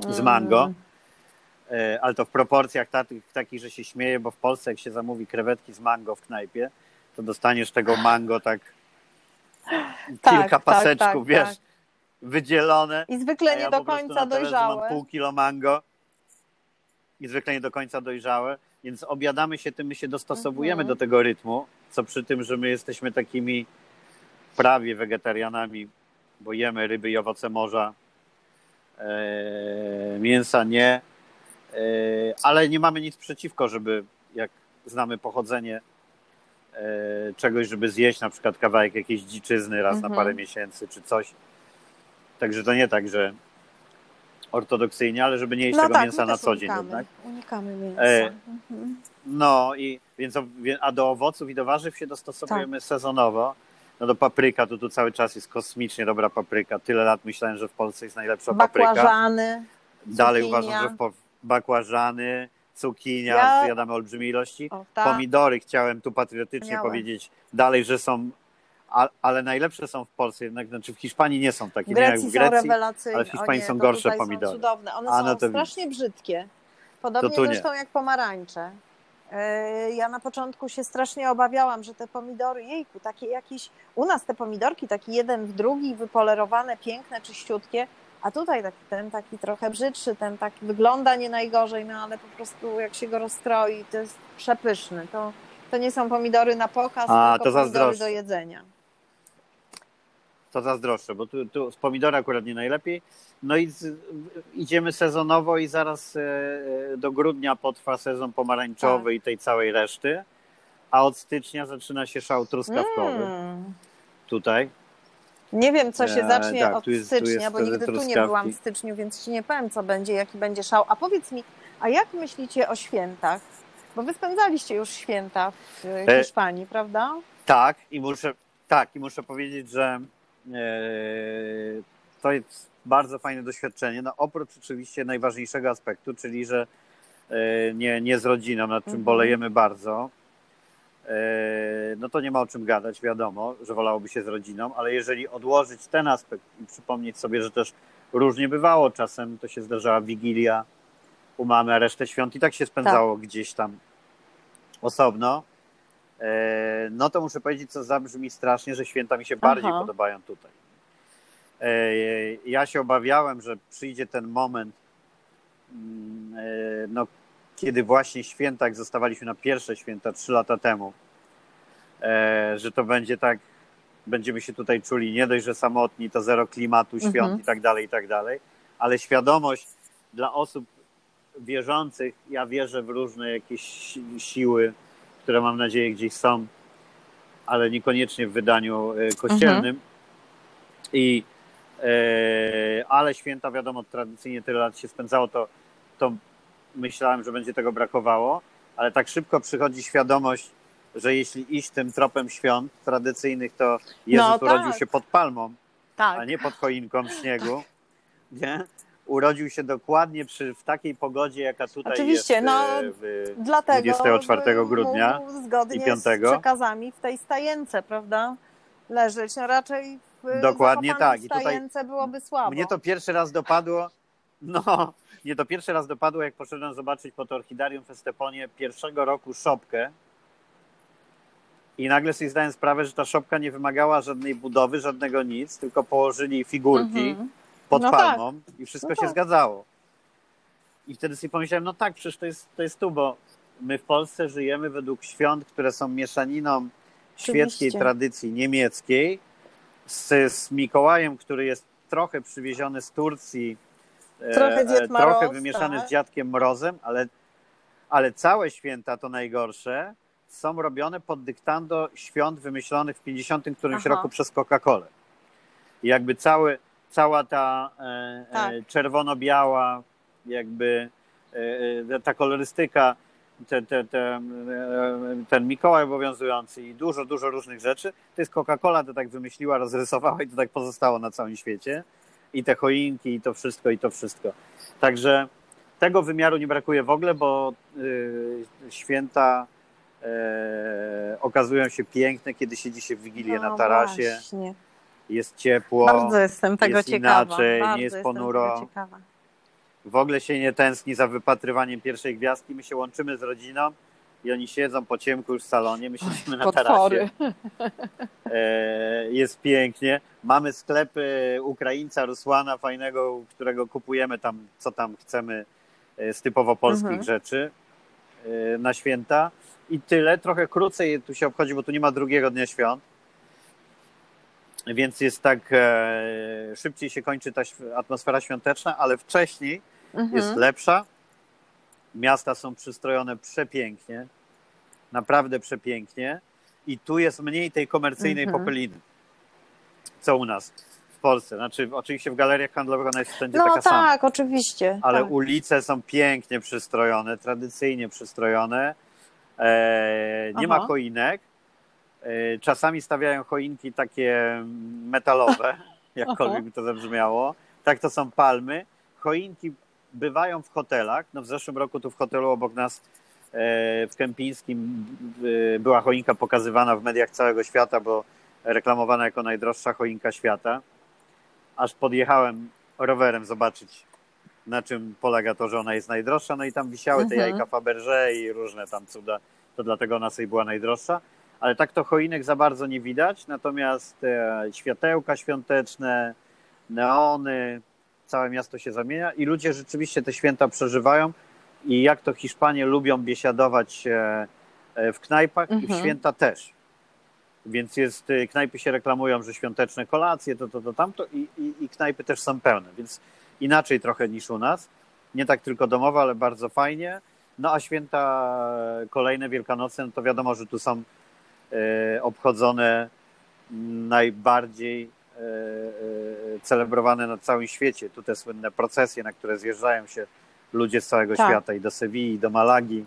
z mango. Mm. E, ale to w proporcjach takich, takich, że się śmieje, bo w Polsce jak się zamówi krewetki z mango w knajpie, to dostaniesz tego mango tak Tak, kilka tak, paseczków, tak, wiesz, tak. wydzielone. I zwykle a nie ja do końca talerzu Mam dojrzałe. pół kilo mango i zwykle nie do końca dojrzałe, więc obiadamy się tym, my się dostosowujemy Mhm. do tego rytmu, co przy tym, że my jesteśmy takimi prawie wegetarianami, bo jemy ryby i owoce morza, e, mięsa nie, e, ale nie mamy nic przeciwko, żeby jak znamy pochodzenie e, czegoś, żeby zjeść na przykład kawałek jakiejś dziczyzny raz Mhm. na parę miesięcy czy coś. Także to nie tak, że ortodoksyjnie, ale żeby nie jeść No tego tak, mięsa na co dzień unikamy, jednak. Unikamy mięsa. E, Mhm. No i więc a do owoców i do warzyw się dostosowujemy Tak. sezonowo. No do papryka to tu cały czas jest kosmicznie dobra papryka. Tyle lat myślałem, że w Polsce jest najlepsza papryka. Bakłażany. Dalej cukinia. uważam, że w po, bakłażany, cukinia, Ja- zjadamy olbrzymie ilości. O, tak. Pomidory chciałem tu patriotycznie Wspaniałe. powiedzieć dalej, że są, a, ale najlepsze są w Polsce, jednak znaczy w Hiszpanii nie są takie, nie jak w są Grecji. rewelacyjne. ale w Hiszpanii nie, są gorsze pomidory. Są cudowne. One A, są no to strasznie brzydkie. Podobnie To nie. zresztą jak pomarańcze. Yy, Ja na początku się strasznie obawiałam, że te pomidory, jejku, takie jakieś, u nas te pomidorki taki jeden w drugi, wypolerowane, piękne, czyściutkie, a tutaj taki, ten taki trochę brzydszy, ten taki wygląda nie najgorzej, no ale po prostu jak się go rozstroi, to jest przepyszny. To, to nie są pomidory na pokaz, A, tylko to pomidory do jedzenia. To zazdroszczę, bo tu, tu z pomidory akurat nie najlepiej. No i z, idziemy sezonowo i zaraz e, e, do grudnia potrwa sezon pomarańczowy Tak. i tej całej reszty, a od stycznia zaczyna się szał truskawkowy Mm. tutaj. Nie wiem, co się E, zacznie tak, od jest- stycznia, bo nigdy tu nie truskawki. byłam w styczniu, więc ci nie powiem, co będzie, jaki będzie szał. A powiedz mi, a jak myślicie o świętach? Bo wy spędzaliście już święta w e, E, Hiszpanii, prawda? Tak, i muszę, tak, i muszę powiedzieć, że e, to jest bardzo fajne doświadczenie. No, oprócz oczywiście najważniejszego aspektu, czyli że e, nie, nie z rodziną, nad czym Mhm. bolejemy bardzo. E, no to nie ma o czym gadać, wiadomo, że wolałoby się z rodziną, ale jeżeli odłożyć ten aspekt i przypomnieć sobie, że też różnie bywało, czasem to się zdarzała wigilia u mamy, a resztę świąt i tak się spędzało gdzieś tam osobno. E, no to muszę powiedzieć, co zabrzmi strasznie, że święta mi się bardziej Aha. podobają tutaj. E, ja się obawiałem, że przyjdzie ten moment, mm, e, no, kiedy właśnie święta, jak zostawaliśmy na pierwsze święta trzy lata temu, że to będzie tak, będziemy się tutaj czuli nie dość, że samotni, to zero klimatu, świąt Mhm. i tak dalej, i tak dalej, ale świadomość dla osób wierzących, ja wierzę w różne jakieś si- siły, które mam nadzieję gdzieś są, ale niekoniecznie w wydaniu e, kościelnym. I ale święta, wiadomo, tradycyjnie tyle lat się spędzało, to, to myślałem, że będzie tego brakowało, ale tak szybko przychodzi świadomość, że jeśli iść tym tropem świąt tradycyjnych, to Jezus no, tak. urodził się pod palmą, tak. a nie pod choinką w śniegu. Nie? Urodził się dokładnie przy, w takiej pogodzie, jaka tutaj Oczywiście, jest no, w, dlatego 24 grudnia zgodnie i 5. z przekazami w tej stajence, prawda? Leżeć. No raczej w Dokładnie tak. I tutaj byłoby słabo. Mnie to pierwszy raz dopadło, no, mnie to pierwszy raz dopadło, jak poszedłem zobaczyć pod Orchidarium w Esteponie pierwszego roku szopkę, i nagle sobie zdałem sprawę, że ta szopka nie wymagała żadnej budowy, żadnego nic, tylko położyli figurki -hmm. Pod no palmą tak. i wszystko no się tak. zgadzało. I wtedy sobie pomyślałem, no tak, przecież to jest, to jest tu, bo my w Polsce żyjemy według świąt, które są mieszaniną świeckiej tradycji niemieckiej z, z Mikołajem, który jest trochę przywieziony z Turcji, trochę, e, trochę wymieszany tak. z Dziadkiem Mrozem, ale, ale całe święta to najgorsze, są robione pod dyktando świąt wymyślonych w 50 którymś Aha. roku przez Coca-Colę. I jakby cały, cała ta e, e tak. czerwono-biała, jakby e, ta kolorystyka, te, te, te, ten Mikołaj obowiązujący i dużo, dużo różnych rzeczy, to jest Coca-Cola to tak wymyśliła, rozrysowała i to tak pozostało na całym świecie. I te choinki, i to wszystko, i to wszystko. Także tego wymiaru nie brakuje w ogóle, bo y, święta e, okazują się piękne, kiedy siedzi się w Wigilię no, na tarasie. Właśnie. Jest ciepło. Bardzo jestem tego jest ciekawa. inaczej, Bardzo nie jest ponuro. W ogóle się nie tęskni za wypatrywaniem pierwszej gwiazdki. My się łączymy z rodziną i oni siedzą po ciemku już w salonie, my siedzimy na Potwory. tarasie. E, jest pięknie. Mamy sklepy Ukraińca Rusłana fajnego, którego kupujemy tam, co tam chcemy e, z typowo polskich mhm. rzeczy e, na święta i tyle. Trochę krócej tu się obchodzi, bo tu nie ma drugiego dnia świąt. Więc jest tak, e, szybciej się kończy ta atmosfera świąteczna, ale wcześniej mhm. jest lepsza. Miasta są przystrojone przepięknie, naprawdę przepięknie. I tu jest mniej tej komercyjnej mhm. popeliny, co u nas w Polsce. Znaczy, oczywiście w galeriach handlowych ona jest wszędzie no, taka tak, sama. No tak, oczywiście. Ale tak. ulice są pięknie przystrojone, tradycyjnie przystrojone E, nie Aha. ma choinek. E, czasami stawiają choinki takie metalowe, jakkolwiek by to zabrzmiało. Tak to są palmy. Choinki bywają w hotelach. No w zeszłym roku tu w hotelu obok nas e, w Kępińskim była choinka pokazywana w mediach całego świata, bo reklamowana jako najdroższa choinka świata. Aż podjechałem rowerem zobaczyć na czym polega to, że ona jest najdroższa. No i tam wisiały te mhm. jajka Faberże i różne tam cuda, to dlatego ona sobie była najdroższa. Ale tak to choinek za bardzo nie widać, natomiast e, światełka świąteczne, neony, całe miasto się zamienia i ludzie rzeczywiście te święta przeżywają i jak to Hiszpanie lubią biesiadować e, e, w knajpach mhm. i w mhm. święta też. Więc jest, knajpy się reklamują, że świąteczne kolacje, to, to, to tamto i, i, i knajpy też są pełne. Więc inaczej trochę niż u nas. Nie tak tylko domowe, ale bardzo fajnie. No a święta kolejne Wielkanocne, no to wiadomo, że tu są e, obchodzone najbardziej e, e, celebrowane na całym świecie. Tu te słynne procesje, na które zjeżdżają się ludzie z całego tak. świata i do Sewilli, i do Malagi.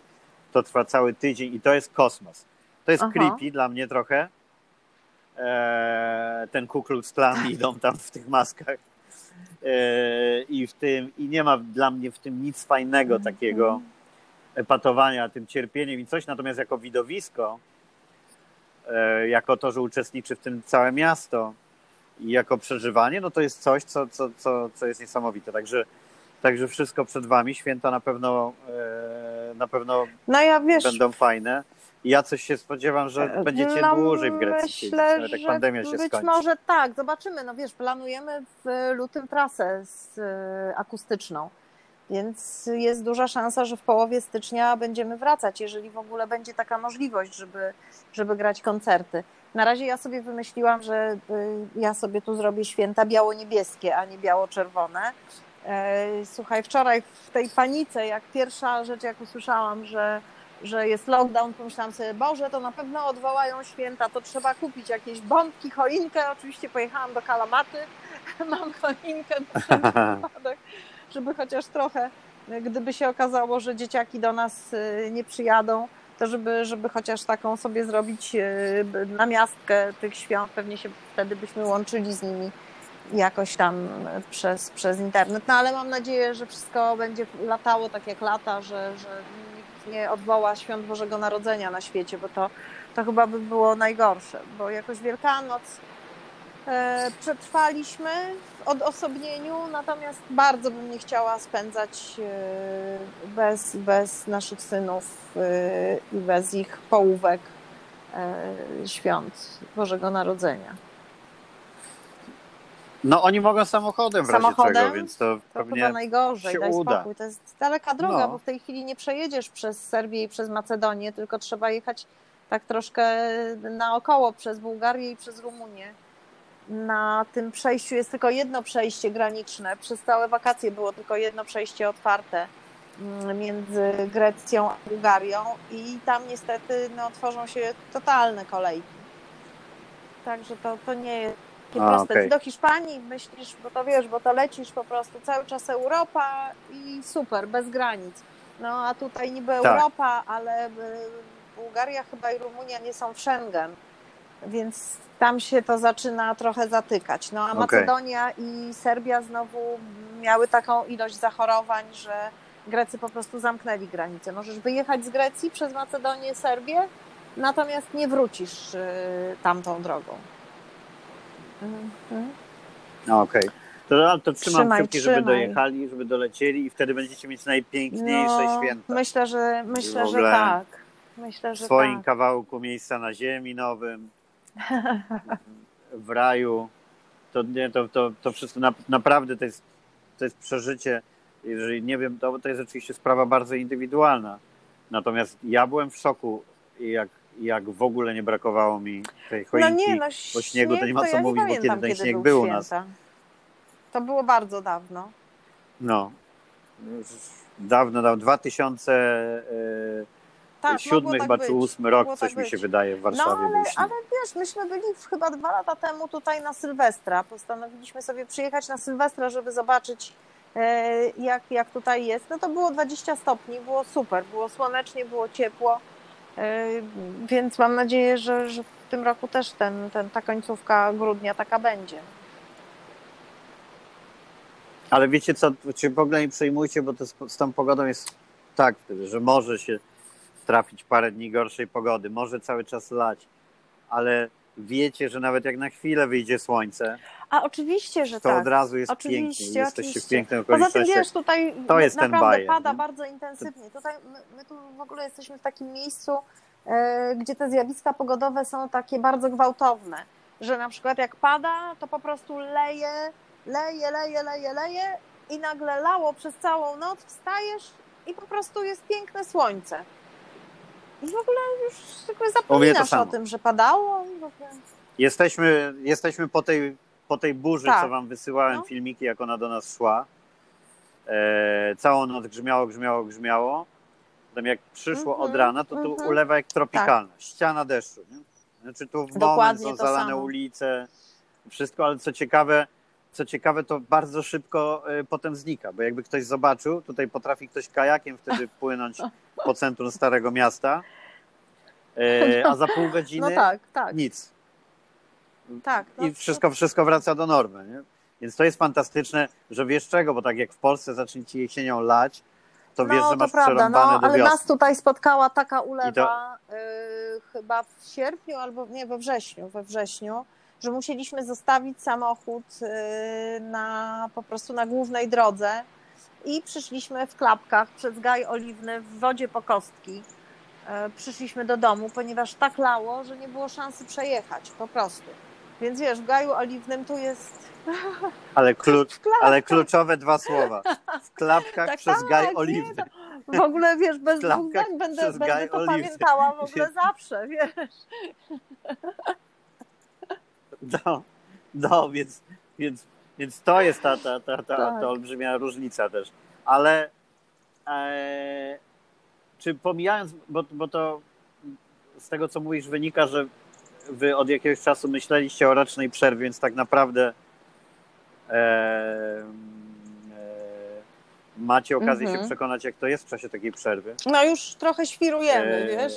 To trwa cały tydzień i to jest kosmos. To jest Aha. creepy dla mnie trochę. ten Ku Klux Klan idą tam w tych maskach E, i w tym, i nie ma dla mnie w tym nic fajnego mhm. takiego epatowania tym cierpieniem i coś, natomiast jako widowisko, e, jako to, że uczestniczy w tym całe miasto i jako przeżywanie, no to jest coś, co, co, co, co jest niesamowite. Także, także wszystko przed wami, święta na pewno e, na pewno no ja, wiesz, będą fajne. Ja coś się spodziewam, że e, będziecie no, dłużej w Grecji myślę, siedzieć, jak pandemia się być skończy. może tak, zobaczymy. No wiesz, planujemy w lutym trasę z, e, akustyczną, więc jest duża szansa, że w połowie stycznia będziemy wracać, jeżeli w ogóle będzie taka możliwość, żeby, żeby grać koncerty. Na razie ja sobie wymyśliłam, że e, ja sobie tu zrobię święta biało-niebieskie, a nie biało-czerwone. Słuchaj, wczoraj w tej panice, jak pierwsza rzecz, jak usłyszałam, że że jest lockdown, pomyślałam sobie, Boże, to na pewno odwołają święta, to trzeba kupić jakieś bombki, choinkę. Oczywiście pojechałam do Kalamaty, mam choinkę na wszelki wypadek, żeby chociaż trochę, gdyby się okazało, że dzieciaki do nas y, nie przyjadą, to żeby, żeby chociaż taką sobie zrobić y, namiastkę tych świąt, pewnie się wtedy byśmy łączyli z nimi jakoś tam przez, przez internet. No ale mam nadzieję, że wszystko będzie latało tak jak lata, że, że nikt nie odwoła świąt Bożego Narodzenia na świecie, bo to, to chyba by było najgorsze, bo jakoś Wielkanoc przetrwaliśmy w odosobnieniu, natomiast bardzo bym nie chciała spędzać e, bez, bez naszych synów e, i bez ich połówek e, świąt Bożego Narodzenia. No oni mogą samochodem w Samochodem? razie czego, więc to, To pewnie chyba najgorzej, się daj uda. spokój. To jest daleka droga, No. bo w tej chwili nie przejedziesz przez Serbię i przez Macedonię, tylko trzeba jechać tak troszkę naokoło przez Bułgarię i przez Rumunię. Na tym przejściu jest tylko jedno przejście graniczne. Przez całe wakacje było tylko jedno przejście otwarte mm, między Grecją a Bułgarią i tam niestety no, tworzą się totalne kolejki. Także to, to nie jest takie A, proste. okej. Ty do Hiszpanii myślisz, bo to wiesz, bo to lecisz po prostu cały czas Europa i super, bez granic. No a tutaj niby Tak. Europa, ale y, Bułgaria chyba i Rumunia nie są w Schengen, więc tam się to zaczyna trochę zatykać. No a. Macedonia i Serbia znowu miały taką ilość zachorowań, że Grecy po prostu zamknęli granicę. Możesz wyjechać z Grecji przez Macedonię, Serbię, natomiast nie wrócisz y, tamtą drogą. Mhm. No, Okej. To, ale to trzymam Trzymaj, kciuki, żeby trzymaj. dojechali, żeby dolecieli i wtedy będziecie mieć najpiękniejsze No, święta. Myślę, że myślę, W że tak. Myślę, w że swoim tak. kawałku miejsca na ziemi nowym, w raju. To, nie, to, to, to wszystko na, naprawdę to jest, to jest przeżycie. Jeżeli nie wiem, to, to jest oczywiście sprawa bardzo indywidualna. Natomiast ja byłem w szoku, jak, jak w ogóle nie brakowało mi tej No choinki. nie, no bo śniegu to nie ma co ja mówić, bo kiedy ten śnieg był był u nas. To było bardzo dawno. No. Dawno, dawno 2007 Tak, mogło chyba tak czy. 8 rok, coś tak mi się wydaje, w Warszawie No ale, ale wiesz, myśmy byli chyba dwa lata temu tutaj na Sylwestra. Postanowiliśmy sobie przyjechać na Sylwestra, żeby zobaczyć e, jak, jak tutaj jest. No to było 20 stopni, było super, było słonecznie, było ciepło. E, Więc mam nadzieję, że, że w tym roku też ten, ten, ta końcówka grudnia taka będzie. Ale wiecie co, czy w ogóle nie przejmujcie, bo to z, z tą pogodą jest tak że może się trafić parę dni gorszej pogody, może cały czas lać, ale wiecie, że nawet jak na chwilę wyjdzie słońce, A oczywiście, że to tak. od razu jest Oczywiście, pięknie, jesteście w oczywiście. pięknych Poza tym okolicznościach. wiesz, tutaj To jest ten naprawdę bajer, pada nie? bardzo intensywnie. Tutaj my, my tu w ogóle jesteśmy w takim miejscu, e, gdzie te zjawiska pogodowe są takie bardzo gwałtowne, że na przykład jak pada, to po prostu leje, leje, leje, leje, leje i nagle lało przez całą noc, wstajesz i po prostu jest piękne słońce. W ogóle już jakby zapominasz o tym, że padało. Jesteśmy, jesteśmy po, tej, po tej burzy, Tak. co wam wysyłałem No. filmiki, jak ona do nas szła. E, całą noc grzmiało, grzmiało, grzmiało. Potem jak przyszło Mhm, od rana, to tu mhm. ulewa jak tropikalna. Ściana deszczu. Nie? Znaczy tu w moment są zalane samo. ulice, wszystko, ale co ciekawe, co ciekawe, to bardzo szybko e, potem znika, bo jakby ktoś zobaczył, tutaj potrafi ktoś kajakiem wtedy płynąć po centrum Starego Miasta, e, a za pół godziny No tak, tak, nic tak. No, i wszystko, wszystko wraca do normy. Nie? Więc to jest fantastyczne, że wiesz czego, bo tak jak w Polsce zacznie ci jesienią lać, to wiesz, no, że masz to prawda, no, do ale nas tutaj spotkała taka ulewa y, chyba w sierpniu albo nie, we wrześniu, we wrześniu, że musieliśmy zostawić samochód y, na, po prostu na głównej drodze i przyszliśmy w klapkach przez gaj oliwny w wodzie po kostki. Y, Przyszliśmy do domu, ponieważ tak lało, że nie było szansy przejechać po prostu. Więc wiesz, w gaju oliwnym tu jest Ale, klucz, ale kluczowe dwa słowa. W klapkach Tak, przez tak, gaj nie, oliwny. W ogóle wiesz, bez dwóch będę, będę to oliwny. pamiętała w ogóle zawsze, wiesz. No, no więc, więc, więc to jest ta, ta, ta, ta, Tak. ta olbrzymia różnica też. Ale e, czy pomijając, bo, bo to z tego co mówisz wynika, że wy od jakiegoś czasu myśleliście o rocznej przerwie, więc tak naprawdę e, macie okazję Mhm. się przekonać, jak to jest w czasie takiej przerwy. No już trochę świrujemy, E, wiesz?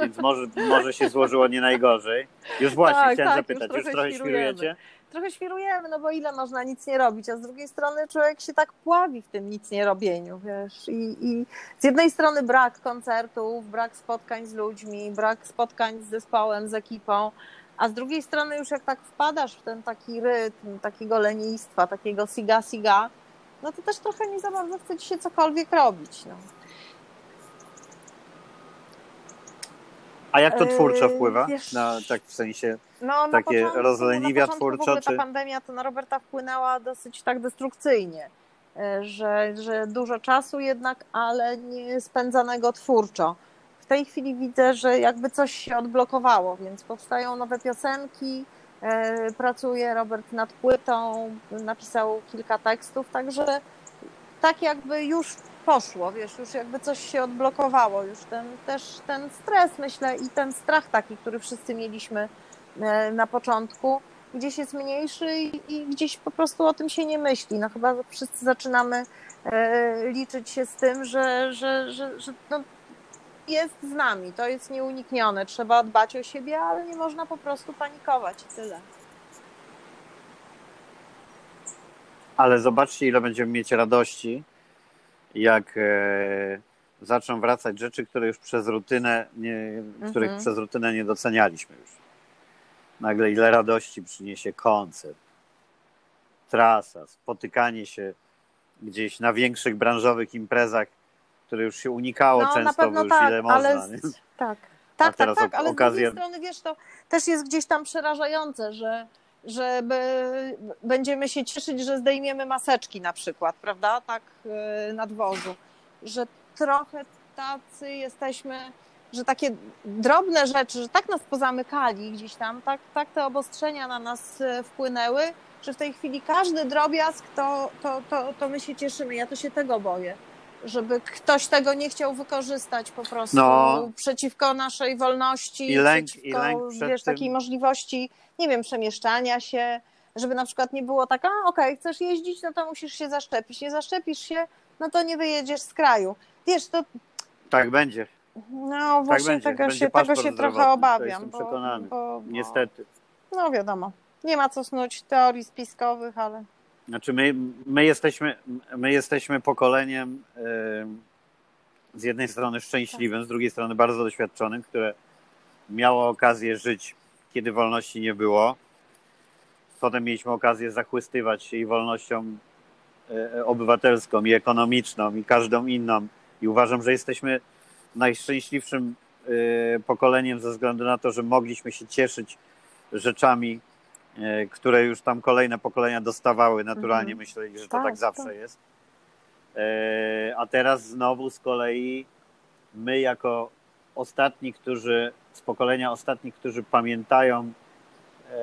Więc może, może się złożyło nie najgorzej. Już właśnie Tak, chciałem tak, zapytać, już już trochę trochę świrujemy. świrujecie? Trochę świrujemy, no bo ile można nic nie robić, a z drugiej strony człowiek się tak pławi w tym nic nie robieniu, wiesz. I, I z jednej strony brak koncertów, brak spotkań z ludźmi, brak spotkań z zespołem, z ekipą, a z drugiej strony już jak tak wpadasz w ten taki rytm takiego lenistwa, takiego siga-siga, no to też trochę nie za bardzo chce ci się cokolwiek robić. No. A jak to twórczo Eee, wpływa? wiesz- Na, tak w sensie, No, Takie początku, rozleniwia na początku twórczo, ogóle ta czy- pandemia to na Roberta wpłynęła dosyć tak destrukcyjnie, e, że, że dużo czasu jednak, ale nie spędzanego twórczo. W tej chwili widzę, że jakby coś się odblokowało, więc powstają nowe piosenki, pracuje Robert nad płytą, napisał kilka tekstów, także tak jakby już poszło, wiesz, już jakby coś się odblokowało, już ten też ten stres, myślę, i ten strach taki, który wszyscy mieliśmy e, na początku, gdzieś jest mniejszy i, i gdzieś po prostu o tym się nie myśli. No chyba wszyscy zaczynamy e, liczyć się z tym, że, że, że, że no, jest z nami, to jest nieuniknione, trzeba dbać o siebie, ale nie można po prostu panikować i tyle. ale zobaczcie, ile będziemy mieć radości, jak e, zaczną wracać rzeczy, które już przez rutynę, nie, których Mhm. przez rutynę nie docenialiśmy już. Nagle ile radości przyniesie koncert, trasa, spotykanie się gdzieś na większych branżowych imprezach, które już się unikało No na często, bo już tak, ile można. ale tak, tak, tak, tak, o- ale okazję- z drugiej strony wiesz, to też jest gdzieś tam przerażające, że że będziemy się cieszyć, że zdejmiemy maseczki na przykład, prawda, tak yy, nadwozu, że trochę tacy jesteśmy, że takie drobne rzeczy, że tak nas pozamykali gdzieś tam, tak, tak te obostrzenia na nas e, wpłynęły, że w tej chwili każdy drobiazg, to, to, to, to my się cieszymy. Ja to się tego boję. Żeby ktoś tego nie chciał wykorzystać po prostu No. przeciwko naszej wolności, I lęk- przeciwko i lęk wiesz, tym- takiej możliwości, nie wiem, przemieszczania się, żeby na przykład nie było tak, a okej, chcesz jeździć, no to musisz się zaszczepić. Nie zaszczepisz się, no to nie wyjedziesz z kraju. Wiesz, to Tak będzie, no właśnie będzie. tego Będzie się, tego się trochę obawiam. jestem bo, przekonany. Bo, bo, niestety. No wiadomo, nie ma co snuć teorii spiskowych, ale Znaczy my, my, jesteśmy, my jesteśmy pokoleniem e, z jednej strony szczęśliwym, z drugiej strony bardzo doświadczonym, które miało okazję żyć, kiedy wolności nie było. Potem mieliśmy okazję zachłystywać się i wolnością e, obywatelską, i ekonomiczną, i każdą inną. I uważam, że jesteśmy najszczęśliwszym e, pokoleniem ze względu na to, że mogliśmy się cieszyć rzeczami, które już tam kolejne pokolenia dostawały naturalnie. Mhm. Myślę, że to Tak, tak zawsze tak. jest. E, A teraz znowu z kolei my jako ostatni, którzy z pokolenia ostatnich, którzy pamiętają e,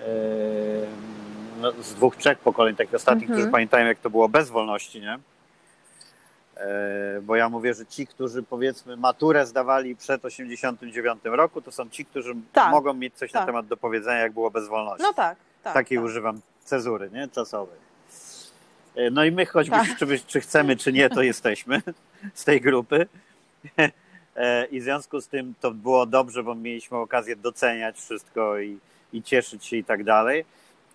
e, no, z dwóch, trzech pokoleń, takich ostatnich, Mhm. którzy pamiętają, jak to było bez wolności, nie? E, Bo ja mówię, że ci, którzy powiedzmy maturę zdawali przed 89 roku, to są ci, którzy Tak, mogą mieć coś na tak. temat do powiedzenia, jak było bez wolności. no tak, tak. Takiej tak. używam cezury, nie? Czasowej. E, No i my, choćby Tak. czy, czy chcemy, czy nie, to jesteśmy z tej grupy. E, I w związku z tym to było dobrze, bo mieliśmy okazję doceniać wszystko i, i cieszyć się i tak dalej.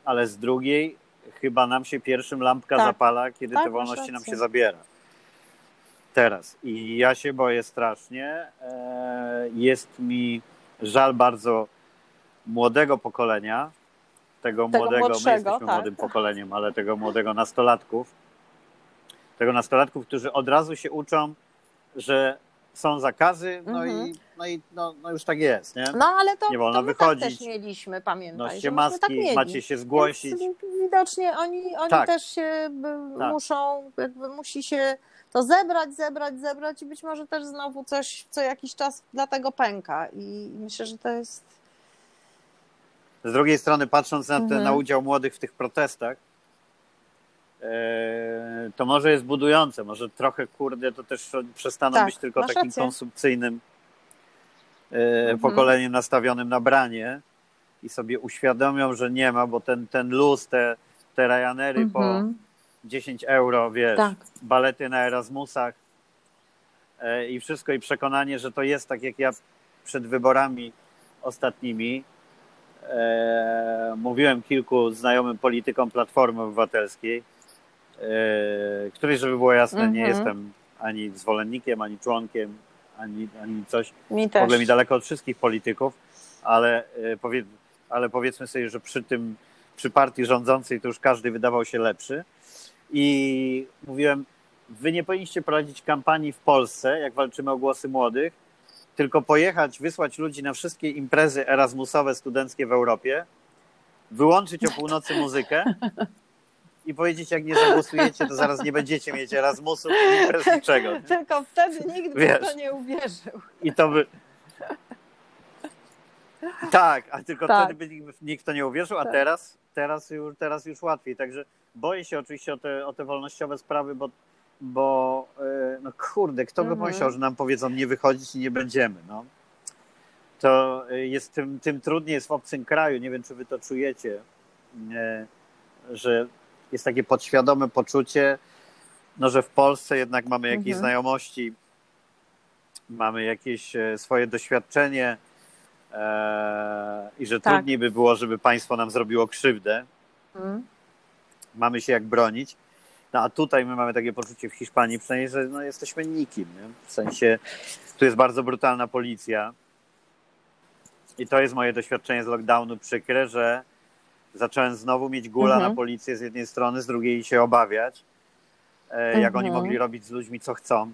Ale z drugiej, chyba nam się pierwszym lampka Tak. zapala, kiedy te wolności nam się zabiera. Teraz. I ja się boję strasznie. E, Jest mi żal bardzo młodego pokolenia, tego, Tego młodego, my jesteśmy tak. młodym pokoleniem, ale tego młodego nastolatków, tego nastolatków, którzy od razu się uczą, że są zakazy, no Mhm. i, no, i no, no już tak jest, nie? No ale to, Nie wolno to my wychodzić. tak też mieliśmy, pamiętaj. Noście maski, tak mieli. macie się zgłosić. Więc widocznie oni, oni Tak. też się by, Tak. muszą, jakby musi się to zebrać, zebrać, zebrać i być może też znowu coś co jakiś czas dlatego pęka i myślę, że to jest Z drugiej strony, patrząc na, te, Mhm. na udział młodych w tych protestach, e, to może jest budujące, może trochę kurde to też przestaną Tak, być tylko takim rację. konsumpcyjnym e, Mhm. pokoleniem nastawionym na branie i sobie uświadomią, że nie ma, bo ten, ten luz, te, te Ryanery po Mhm. 10 euro, wiesz, Tak. balety na Erasmusach e, i wszystko i przekonanie, że to jest tak jak ja przed wyborami ostatnimi e, mówiłem kilku znajomym politykom Platformy Obywatelskiej, e, której, żeby było jasne, nie Mhm. jestem ani zwolennikiem, ani członkiem, ani, ani coś. Mi W też. ogóle mi daleko od wszystkich polityków, ale, e, powie, ale powiedzmy sobie, że przy tym, przy partii rządzącej to już każdy wydawał się lepszy. I mówiłem, wy nie powinniście prowadzić kampanii w Polsce, jak walczymy o głosy młodych, tylko pojechać, wysłać ludzi na wszystkie imprezy erasmusowe, studenckie w Europie, wyłączyć o północy muzykę i powiedzieć, jak nie zagłosujecie, to zaraz nie będziecie mieć Erasmusów, imprez, niczego. nie? Tylko wtedy nikt Wiesz. w to nie uwierzył. I to by. Tak, a tylko Tak. wtedy by nikt, nikt to nie uwierzył, a Tak. teraz, teraz, już, teraz już łatwiej. Także boję się oczywiście o te, o te wolnościowe sprawy, bo, bo e, no kurde, kto by Mhm. pomyślał, że nam powiedzą nie wychodzić i nie będziemy. No. To e, jest tym, tym trudniej jest w obcym kraju. Nie wiem, czy wy to czujecie, e, że jest takie podświadome poczucie, no, że w Polsce jednak mamy jakieś Mhm. znajomości, mamy jakieś swoje doświadczenie i że Tak. trudniej by było, żeby państwo nam zrobiło krzywdę. Mhm. Mamy się jak bronić. No a tutaj my mamy takie poczucie w Hiszpanii, przynajmniej, że no, jesteśmy nikim. Nie? W sensie, tu jest bardzo brutalna policja. I to jest moje doświadczenie z lockdownu przykre, że zacząłem znowu mieć gula Mhm. na policję z jednej strony, z drugiej się obawiać, e, jak oni Mhm. mogli robić z ludźmi co chcą.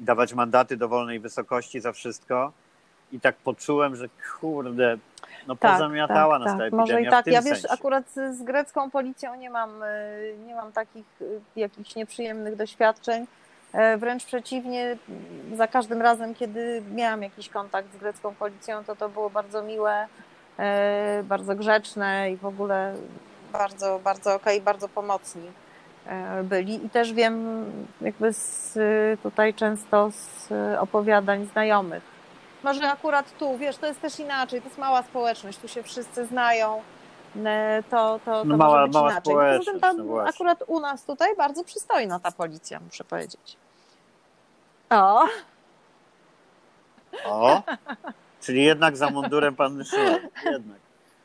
Dawać mandaty dowolnej wysokości za wszystko. I tak poczułem, że kurde, no Tak, pozamiatała tak, nas ta tak. epidemia Może i tak. Ja wiesz, sensie. akurat z grecką policją nie mam, y, nie mam takich y, jakichś nieprzyjemnych doświadczeń. E, Wręcz przeciwnie, za każdym razem, kiedy miałam jakiś kontakt z grecką policją, to to było bardzo miłe, e, bardzo grzeczne i w ogóle bardzo, bardzo okej, bardzo pomocni e, byli. I też wiem jakby z, tutaj często z opowiadań znajomych, może akurat tu, wiesz, to jest też inaczej, to jest mała społeczność, tu się wszyscy znają, e, to, to, to No mała- może być mała inaczej. Poza tym społeczność, tam no akurat u nas tutaj bardzo przystojna ta policja, muszę powiedzieć. O, O, czyli jednak za mundurem panny Szyler. Jednak.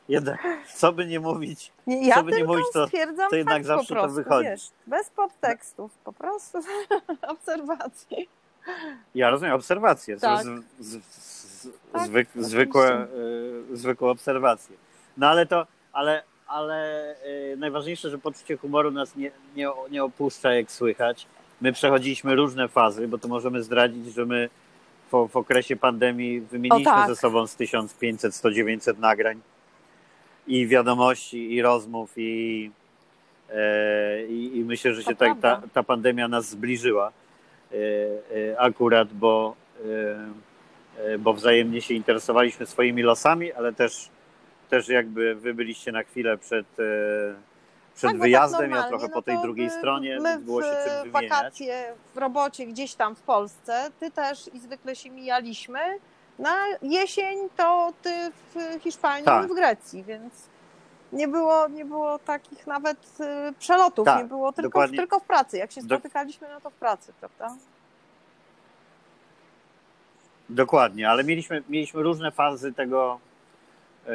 Jednak. Co by nie mówić, nie, ja Co by nie mówić, to- stwierdzam to jednak zawsze po to prostu, wychodzi. wiesz, bez podtekstów, po prostu obserwacji. Ja rozumiem obserwacje, Tak. z, z, z, Tak, zwyk, zwykłe, y, zwykłe obserwacje. No ale to, ale, ale y, najważniejsze, że poczucie humoru nas nie, nie, nie opuszcza, jak słychać. My przechodziliśmy różne fazy, bo to możemy zdradzić, że my w, w okresie pandemii wymieniliśmy tak. ze sobą z 1500, 100, nagrań i wiadomości, i rozmów, i, e, i, i myślę, że się ta, ta, prawda. ta pandemia nas zbliżyła akurat, bo, e, e, bo wzajemnie się interesowaliśmy swoimi losami, ale też, też jakby wy byliście na chwilę przed, e, przed Tak, bo wyjazdem, tak ja trochę no po tej drugiej stronie, My było się czym wymieniać. wakacje w robocie gdzieś tam w Polsce, ty też i zwykle się mijaliśmy. Na jesień to ty w Hiszpanii, Tak. my w Grecji, więc nie było, nie było takich nawet y, przelotów, Tak, nie było tylko, dokładnie. tylko w pracy. Jak się spotykaliśmy, no to w pracy, prawda? Dokładnie, ale mieliśmy, mieliśmy różne fazy tego. e,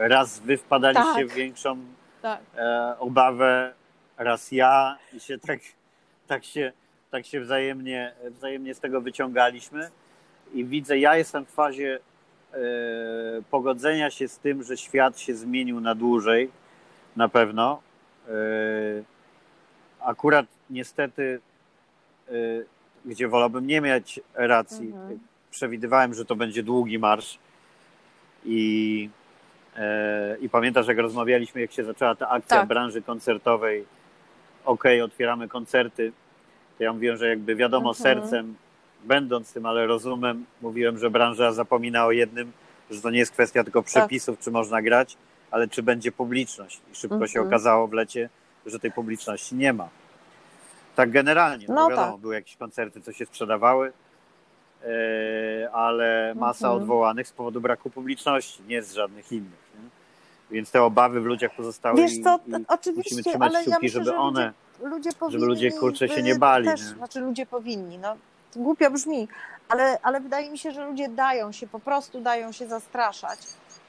e, Raz wy wpadaliście Tak. w większą Tak. e, obawę, raz ja i się tak, tak się, tak się wzajemnie, wzajemnie z tego wyciągaliśmy. I widzę, ja jestem w fazie pogodzenia się z tym, że świat się zmienił na dłużej, na pewno. E, akurat niestety, e, gdzie wolałbym nie mieć racji, Mhm. przewidywałem, że to będzie długi marsz. I, e, I pamiętasz, jak rozmawialiśmy, jak się zaczęła ta akcja Tak. branży koncertowej. Okej, otwieramy koncerty. To ja mówiłem, że jakby wiadomo, Mhm. sercem, będąc tym, ale rozumem, mówiłem, że branża zapomina o jednym, że to nie jest kwestia tylko przepisów, czy można grać, ale czy będzie publiczność. I szybko się Mhm. okazało w lecie, że tej publiczności nie ma. Tak generalnie, no, No wiadomo, tak. były jakieś koncerty, co się sprzedawały, e, ale masa Mhm. odwołanych z powodu braku publiczności, nie z żadnych innych. Nie? Więc te obawy w ludziach pozostały Wiesz i, co, i musimy oczywiście, trzymać ale kciuki, ja myślę, żeby że one... ludzie, ludzie powinni... ludzie, kurczę, się by nie bali, Też, nie? Znaczy ludzie powinni, no głupio brzmi, ale, ale wydaje mi się, że ludzie dają się, po prostu dają się zastraszać.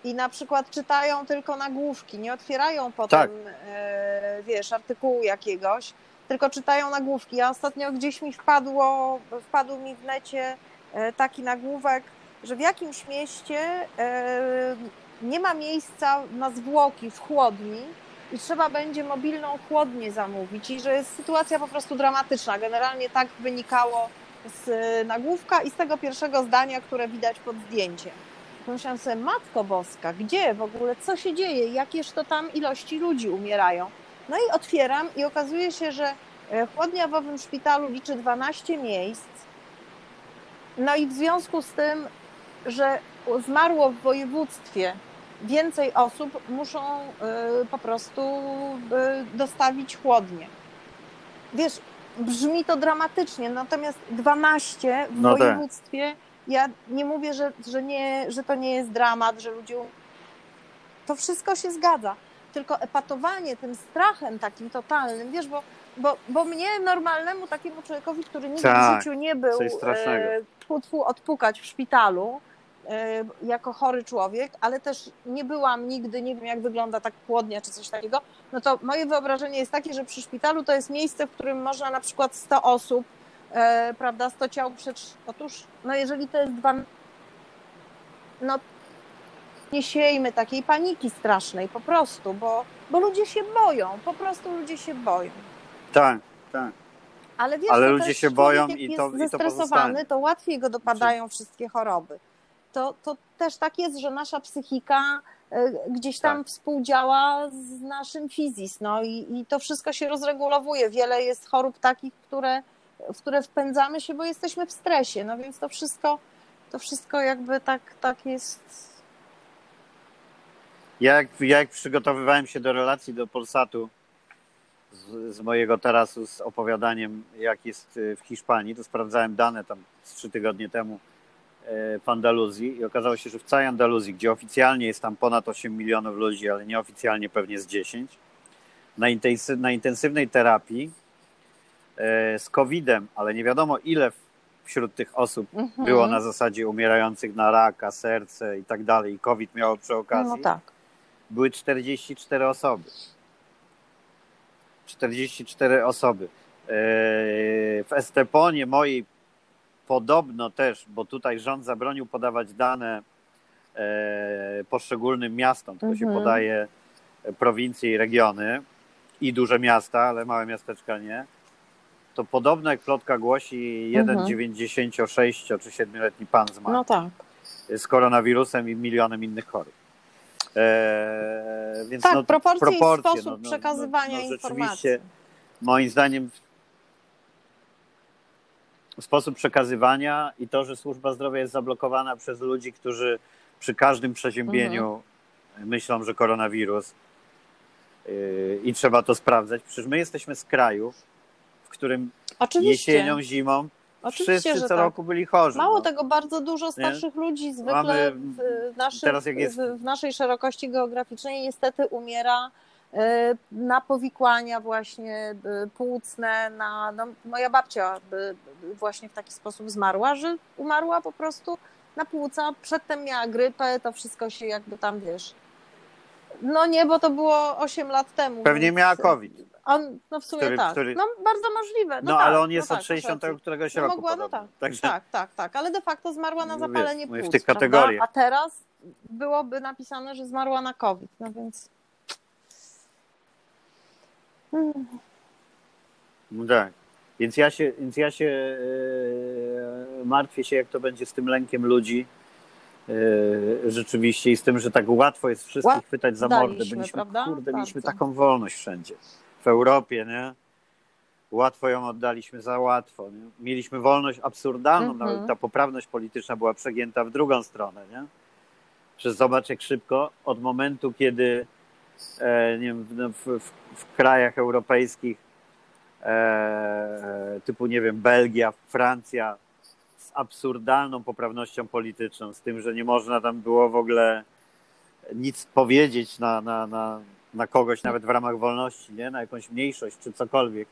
I na przykład czytają tylko nagłówki, nie otwierają potem, Tak. e, wiesz, artykułu jakiegoś, tylko czytają nagłówki. Ja ostatnio gdzieś mi wpadło, wpadł mi w necie e, taki nagłówek, że w jakimś mieście e, nie ma miejsca na zwłoki w chłodni i trzeba będzie mobilną chłodnię zamówić i że jest sytuacja po prostu dramatyczna. Generalnie tak wynikało z e, nagłówka i z tego pierwszego zdania, które widać pod zdjęciem. Pomyślałam sobie, Matko Boska, gdzie w ogóle, co się dzieje, jakież to tam ilości ludzi umierają. No i otwieram i okazuje się, że e, chłodnia w owym szpitalu liczy 12 miejsc. No i w związku z tym, że zmarło w województwie więcej osób, muszą y, po prostu y, dostawić chłodnie. Wiesz, brzmi to dramatycznie, natomiast 12 w No tak. województwie, ja nie mówię, że, że, nie, że to nie jest dramat, że ludzie. To wszystko się zgadza. Tylko epatowanie tym strachem takim totalnym, wiesz, bo, bo, bo mnie normalnemu takiemu człowiekowi, który nigdy Tak, w życiu nie był strasznego. e, tfu, tfu, odpukać w szpitalu jako chory człowiek, ale też nie byłam nigdy, nie wiem jak wygląda tak chłodnia czy coś takiego, no to moje wyobrażenie jest takie, że przy szpitalu to jest miejsce, w którym można na przykład 100 osób, e, prawda, 100 ciał przed... Otóż, no jeżeli to jest dwa... No nie siejmy takiej paniki strasznej po prostu, bo, bo ludzie się boją, po prostu ludzie się boją. Tak, tak. Ale wiesz, Ale ludzie się boją i to- jest i to pozostanie. to łatwiej go dopadają wszystkie choroby. To, to też tak jest, że nasza psychika e, gdzieś tam Tak. współdziała z naszym fizis, no i, i to wszystko się rozregulowuje. Wiele jest chorób takich, które, w które wpędzamy się, bo jesteśmy w stresie, no więc to wszystko, to wszystko jakby tak, tak jest. Ja jak, ja jak przygotowywałem się do relacji do Polsatu z, z mojego tarasu z opowiadaniem, jak jest y, w Hiszpanii, to sprawdzałem dane tam trzy tygodnie temu e, w Andaluzji i okazało się, że w całej Andaluzji, gdzie oficjalnie jest tam ponad 8 milionów ludzi, ale nieoficjalnie pewnie z 10, na, na intensywnej terapii e, z COVID-em, ale nie wiadomo ile wśród tych osób Mhm. było na zasadzie umierających na raka, serce i tak dalej, i COVID miało przy okazji No tak. były 44 osoby. 44 osoby. Eee, W Esteponie mojej podobno też, bo tutaj rząd zabronił podawać dane eee, poszczególnym miastom, tylko się Mhm. podaje prowincje i regiony i duże miasta, ale małe miasteczka nie. To podobno, jak plotka głosi, jeden Mhm. 96 czy 7-letni pan zmarł No tak. z koronawirusem i milionem innych chorób. Eee, więc Tak, no, proporcje, i proporcje, sposób no, no, przekazywania no, no, informacji. Moim zdaniem, sposób przekazywania i to, że służba zdrowia jest zablokowana przez ludzi, którzy przy każdym przeziębieniu Mhm. myślą, że koronawirus yy, i trzeba to sprawdzać. Przecież my jesteśmy z kraju, w którym Oczywiście. jesienią, zimą Oczywiście, wszyscy że co tak. roku byli chorzy. Mało no. tego, bardzo dużo starszych ludzi zwykle Mamy- w, naszych, jest- w, naszej szerokości geograficznej niestety umiera na powikłania właśnie e, płucne, na, no, moja babcia e, właśnie w taki sposób zmarła, że umarła po prostu na płuca, przedtem miała grypę, to wszystko się jakby tam, wiesz, no nie, bo to było 8 lat temu. Pewnie miała COVID. On, no w sumie Który- tak, który- no bardzo możliwe. No, No, tak, ale on jest no od tak, masz 60 rację. któregoś No roku mogła, no tak. Także Tak, tak, tak, ale de facto zmarła na No zapalenie wiesz, mówię w płuc, tych kategoriach. A teraz byłoby napisane, że zmarła na COVID, no więc... No tak. Więc ja się, więc ja się e, martwię się, jak to będzie z tym lękiem ludzi e, rzeczywiście i z tym, że tak łatwo jest wszystkich Łat- chwytać za daliśmy, mordę. Byliśmy, prawda? kurde, mieliśmy Bardzo. taką wolność wszędzie. W Europie, nie? Łatwo ją oddaliśmy za łatwo. Nie? Mieliśmy wolność absurdalną, Mhm. nawet ta poprawność polityczna była przegięta w drugą stronę, nie? że zobacz jak szybko od momentu, kiedy nie wiem, w, w, w krajach europejskich e, typu, nie wiem, Belgia, Francja z absurdalną poprawnością polityczną, z tym, że nie można tam było w ogóle nic powiedzieć na, na, na, na kogoś, nawet w ramach wolności, nie? na jakąś mniejszość czy cokolwiek.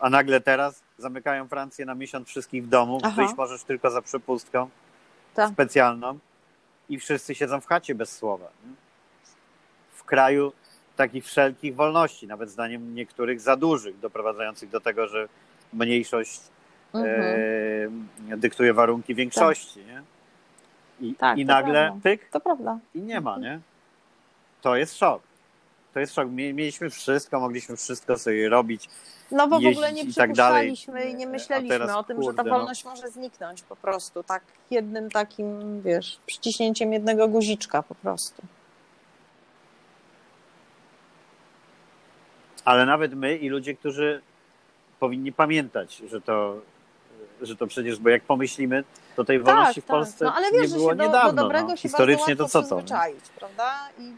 A nagle teraz zamykają Francję na miesiąc wszystkich w domu, Aha. wyjść możesz tylko za przepustką Tak. specjalną i wszyscy siedzą w chacie bez słowa. Nie? Kraju takich wszelkich wolności, nawet zdaniem niektórych za dużych, doprowadzających do tego, że mniejszość Mhm. e, dyktuje warunki większości. Nie? I, Tak, i nagle prawda. pyk To prawda. i nie ma, nie? To jest szok. To jest szok. Mie- Mieliśmy wszystko, mogliśmy wszystko sobie robić. No bo w ogóle nie i tak przypuszczaliśmy i nie A myśleliśmy teraz, o tym, że ta kurde, no. wolność może zniknąć po prostu. Tak jednym takim, wiesz, przyciśnięciem jednego guziczka po prostu. Ale nawet my i ludzie, którzy powinni pamiętać, że to, że to przecież, bo jak pomyślimy, to tej wolności w Polsce No ale nie wiesz, że było się do, niedawno. do dobrego no. się Historycznie to co to? nie? prawda? I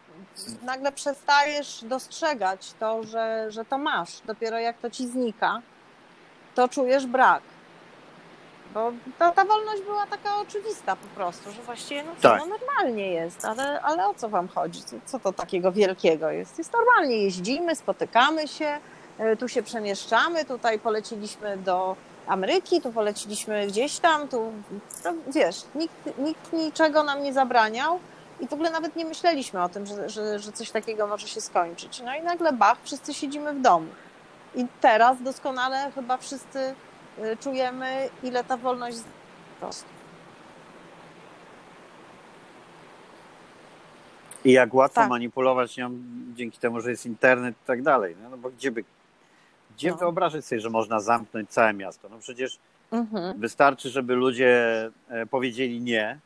nagle przestajesz dostrzegać to, że, że to masz. Dopiero jak to ci znika, to czujesz brak. Bo ta, ta wolność była taka oczywista po prostu, że właściwie no, Tak. no normalnie jest, ale, ale o co wam chodzi? Co, to takiego wielkiego jest? Jest normalnie, jeździmy, spotykamy się, y, tu się przemieszczamy, tutaj poleciliśmy do Ameryki, tu poleciliśmy gdzieś tam, tu to, wiesz, nikt, nikt niczego nam nie zabraniał i w ogóle nawet nie myśleliśmy o tym, że, że, że coś takiego może się skończyć. No i nagle bach, wszyscy siedzimy w domu. I teraz doskonale chyba wszyscy czujemy, ile ta wolność prostu. I jak łatwo Tak. manipulować nią dzięki temu, że jest internet i tak dalej. No, no bo gdzie by, gdzie No. wyobrażać sobie, że można zamknąć całe miasto? No przecież Mhm. wystarczy, żeby ludzie e, powiedzieli nie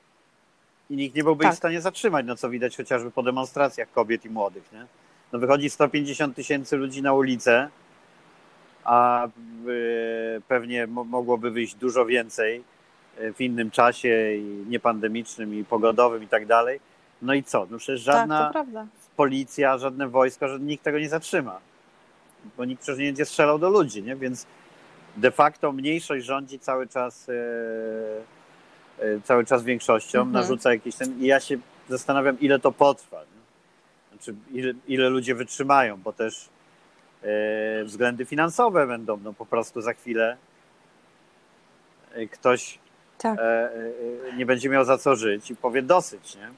i nikt nie byłby Tak. ich w stanie zatrzymać, no co widać chociażby po demonstracjach kobiet i młodych, nie? No wychodzi 150 tysięcy ludzi na ulicę, a e, pewnie mo- mogłoby wyjść dużo więcej e, w innym czasie i niepandemicznym i pogodowym i tak dalej. No i co? No przecież Tak, żadna prawda. policja, żadne wojsko, że nikt tego nie zatrzyma. Bo nikt przecież nie będzie strzelał do ludzi, nie? Więc de facto mniejszość rządzi cały czas e, cały czas większością, Mhm. narzuca jakiś ten i ja się zastanawiam, ile to potrwa. Nie? Znaczy, ile, ile ludzie wytrzymają, bo też względy finansowe będą, no po prostu za chwilę e, ktoś Tak. e, e, nie będzie miał za co żyć i powie dosyć, nie?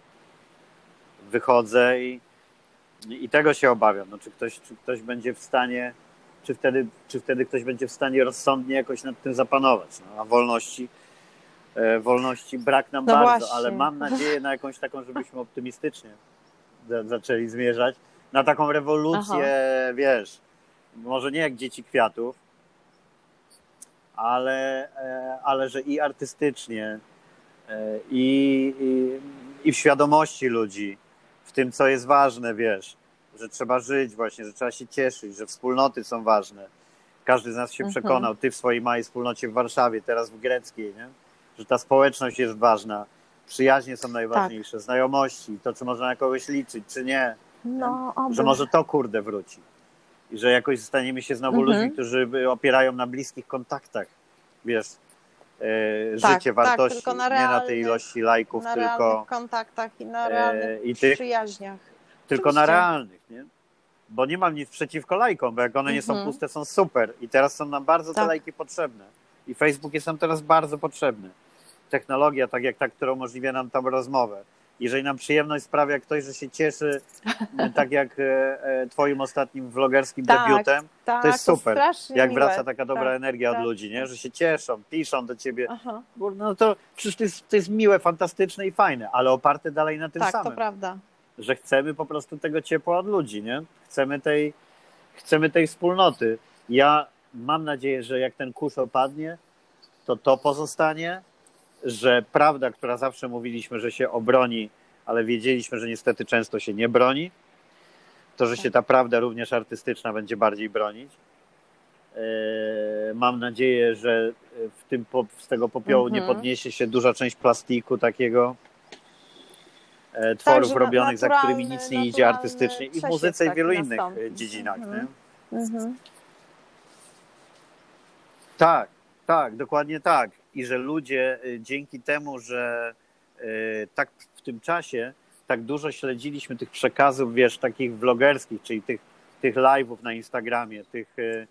Wychodzę i, i tego się obawiam. No, czy, ktoś, czy ktoś będzie w stanie, czy wtedy, czy wtedy ktoś będzie w stanie rozsądnie jakoś nad tym zapanować. No, a wolności, e, wolności brak nam No bardzo, właśnie. ale mam nadzieję na jakąś taką, żebyśmy optymistycznie za, zaczęli zmierzać. Na taką rewolucję, wiesz, może nie jak dzieci kwiatów, ale, e, ale że i artystycznie, e, i, i, i w świadomości ludzi, w tym, co jest ważne, wiesz, że trzeba żyć właśnie, że trzeba się cieszyć, że wspólnoty są ważne. Każdy z nas się Mhm. przekonał, ty w swojej małej wspólnocie w Warszawie, teraz w Greckiej, nie? że ta społeczność jest ważna, przyjaźnie są najważniejsze, znajomości, to, czy można na kogoś liczyć, czy nie, No, że może to kurde wróci. I że jakoś staniemy się znowu Mhm. ludźmi, którzy opierają na bliskich kontaktach, wiesz, e, Tak, życie, tak, wartości, tylko na nie na tej realnych- ilości lajków, na tylko, realnych kontaktach i na realnych e, i tych, przyjaźniach. tylko na oczywiście. realnych, nie? Bo nie mam nic przeciwko lajkom, bo jak one nie są Mhm. puste, są super. I teraz są nam bardzo te Tak. lajki potrzebne. I Facebook jest nam teraz bardzo potrzebny. Technologia, tak jak ta, która umożliwia nam tam rozmowę. Jeżeli nam przyjemność sprawia ktoś, że się cieszy, tak jak e, e, twoim ostatnim vlogerskim Tak, debiutem, Tak, to jest super. strasznie jak miłe. wraca taka dobra Tak, energia od tak. ludzi, nie? że się cieszą, piszą do ciebie. Aha, No to przecież to jest, to jest miłe, fantastyczne i fajne, ale oparte dalej na tym tak, samym to prawda. że chcemy po prostu tego ciepła od ludzi, nie? Chcemy tej, chcemy tej wspólnoty. Ja mam nadzieję, że jak ten kurz opadnie, to to pozostanie, że prawda, która zawsze mówiliśmy, że się obroni, ale wiedzieliśmy, że niestety często się nie broni, to, że się ta prawda również artystyczna będzie bardziej bronić. Eee, Mam nadzieję, że w tym, z tego popiołu nie Mhm. podniesie się duża część plastiku takiego, e, tworów Tak, robionych, za którymi nic nie idzie artystycznie i w muzyce i w taki wielu innych e, dziedzinach. Mhm. Nie? Mhm. Tak, tak, dokładnie tak. I że ludzie y, dzięki temu, że y, tak w tym czasie tak dużo śledziliśmy tych przekazów, wiesz, takich vlogerskich, czyli tych, tych live'ów na Instagramie, tych, y,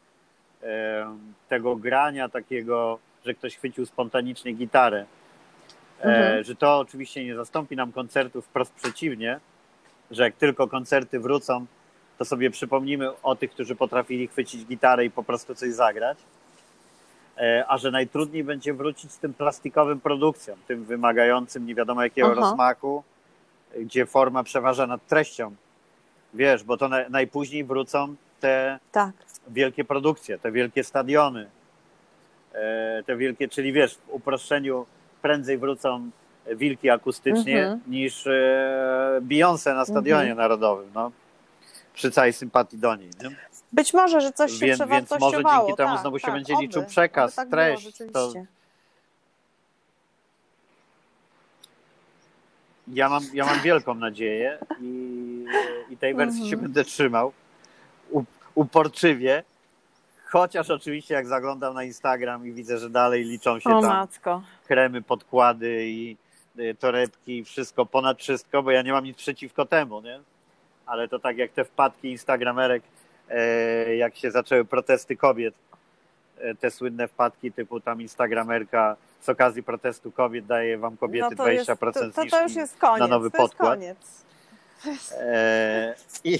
tego grania takiego, że ktoś chwycił spontanicznie gitarę, e, Mhm. że to oczywiście nie zastąpi nam koncertów, wprost przeciwnie, że jak tylko koncerty wrócą, to sobie przypomnimy o tych, którzy potrafili chwycić gitarę i po prostu coś zagrać. E, A że najtrudniej będzie wrócić z tym plastikowym produkcjom, tym wymagającym nie wiadomo jakiego Aha. rozmachu, gdzie forma przeważa nad treścią. Wiesz, bo to na, najpóźniej wrócą te Tak. wielkie produkcje, te wielkie stadiony, e, te wielkie, czyli wiesz, w uproszczeniu prędzej wrócą wilki akustycznie Mhm. niż e, Beyoncé na stadionie Mhm. narodowym, no. Przy całej sympatii do niej. Nie? Być może, że coś się Więc- więc może przewartościowało. dzięki temu tak, znowu się tak, będzie oby, liczył przekaz, tak treść, Było, to-. Ja mam, ja mam wielką nadzieję i, i tej wersji Mhm. się będę trzymał u, uporczywie. Chociaż oczywiście jak zaglądam na Instagram i widzę, że dalej liczą się O tam matko. kremy, podkłady i y, torebki i wszystko, ponad wszystko, bo ja nie mam nic przeciwko temu, nie? Ale to tak jak te wpadki instagramerek, jak się zaczęły protesty kobiet, e, te słynne wpadki typu tam instagramerka z okazji protestu kobiet daje wam kobiety no to 20% jest, to, to, już jest koniec. na nowy to jest podkład. koniec. E, I,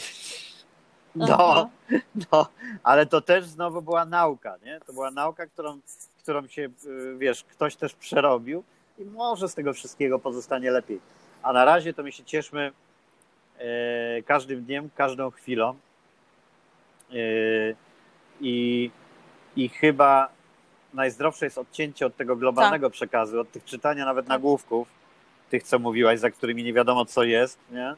no, Aha. no, ale to też znowu była nauka, nie? To była nauka, którą, którą się, y, wiesz, ktoś też przerobił i może z tego wszystkiego pozostanie lepiej. A na razie to my się cieszmy e, każdym dniem, każdą chwilą e, i, i chyba najzdrowsze jest odcięcie od tego globalnego przekazu, od tych czytania nawet Tak. nagłówków, tych, co mówiłaś, za którymi nie wiadomo, co jest, nie?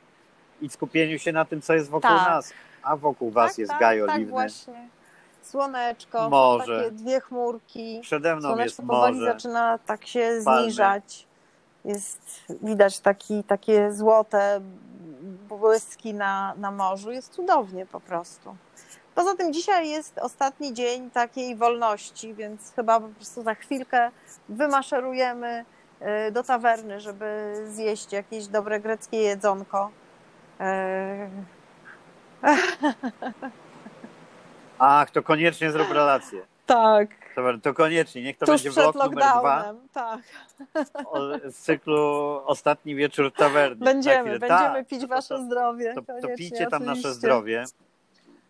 I skupieniu się na tym, co jest wokół Tak. nas. A wokół was tak, jest tak, gaj tak oliwny. właśnie. Słoneczko, Morze. takie dwie chmurki. Przede mną jest Słoneczko powoli morze. zaczyna tak się Palmy. zniżać. Jest widać taki, takie złote błyski na, na morzu. Jest cudownie po prostu. Poza tym dzisiaj jest ostatni dzień takiej wolności, więc chyba po prostu za chwilkę wymaszerujemy y, do tawerny, żeby zjeść jakieś dobre greckie jedzonko. E, Ach, to koniecznie zrób relację. tak. To, to koniecznie, niech to Tuż będzie vlog numer dwa tak. o, z cyklu Ostatni wieczór. Na Będziemy, będziemy Tak, pić wasze to, zdrowie. to, to pijcie tam nasze oczywiście. zdrowie.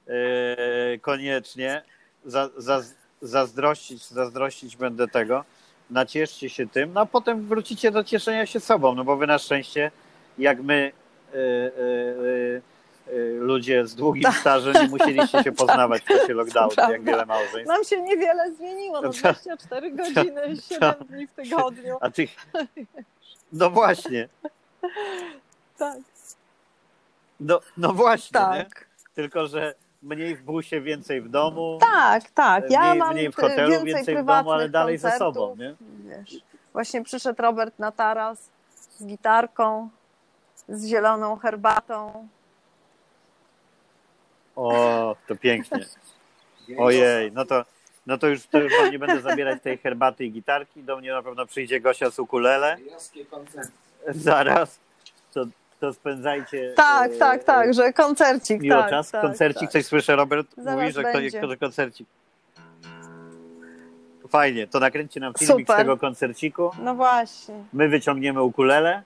Yy, koniecznie. Za, za, zazdrościć, zazdrościć będę tego. Nacieszcie się tym, no a potem wrócicie do cieszenia się sobą, no bo wy na szczęście, jak my, yy, yy, ludzie z długim stażem, nie musieliście się poznawać w czasie lockdownu, jak wiele małżeństw. Nam się niewiele zmieniło, no Co? 24 godziny, 7 dni w tygodniu. A tych. No właśnie. Tak, No, no właśnie, nie? tak. Tylko, że mniej w busie, więcej w domu. Tak, tak. Ja mniej, mam mniej w hotelu, więcej, więcej, w domu, ale dalej ze sobą, nie? Wiesz, właśnie przyszedł Robert na taras z gitarką, z zieloną herbatą. O, to pięknie. Ojej, no to, no to już to już nie będę zabierać tej herbaty i gitarki. Do mnie na pewno przyjdzie Gosia z ukulele. Zaraz. To, to spędzajcie. Tak, e, tak, tak, że koncercik. Miło tak, czas. tak, koncercik, tak. coś słyszę, Robert Zaraz mówi, że, kto, będzie. że koncercik. Fajnie, to nakręćcie nam filmik Super. z tego koncerciku. No właśnie. My wyciągniemy ukulele.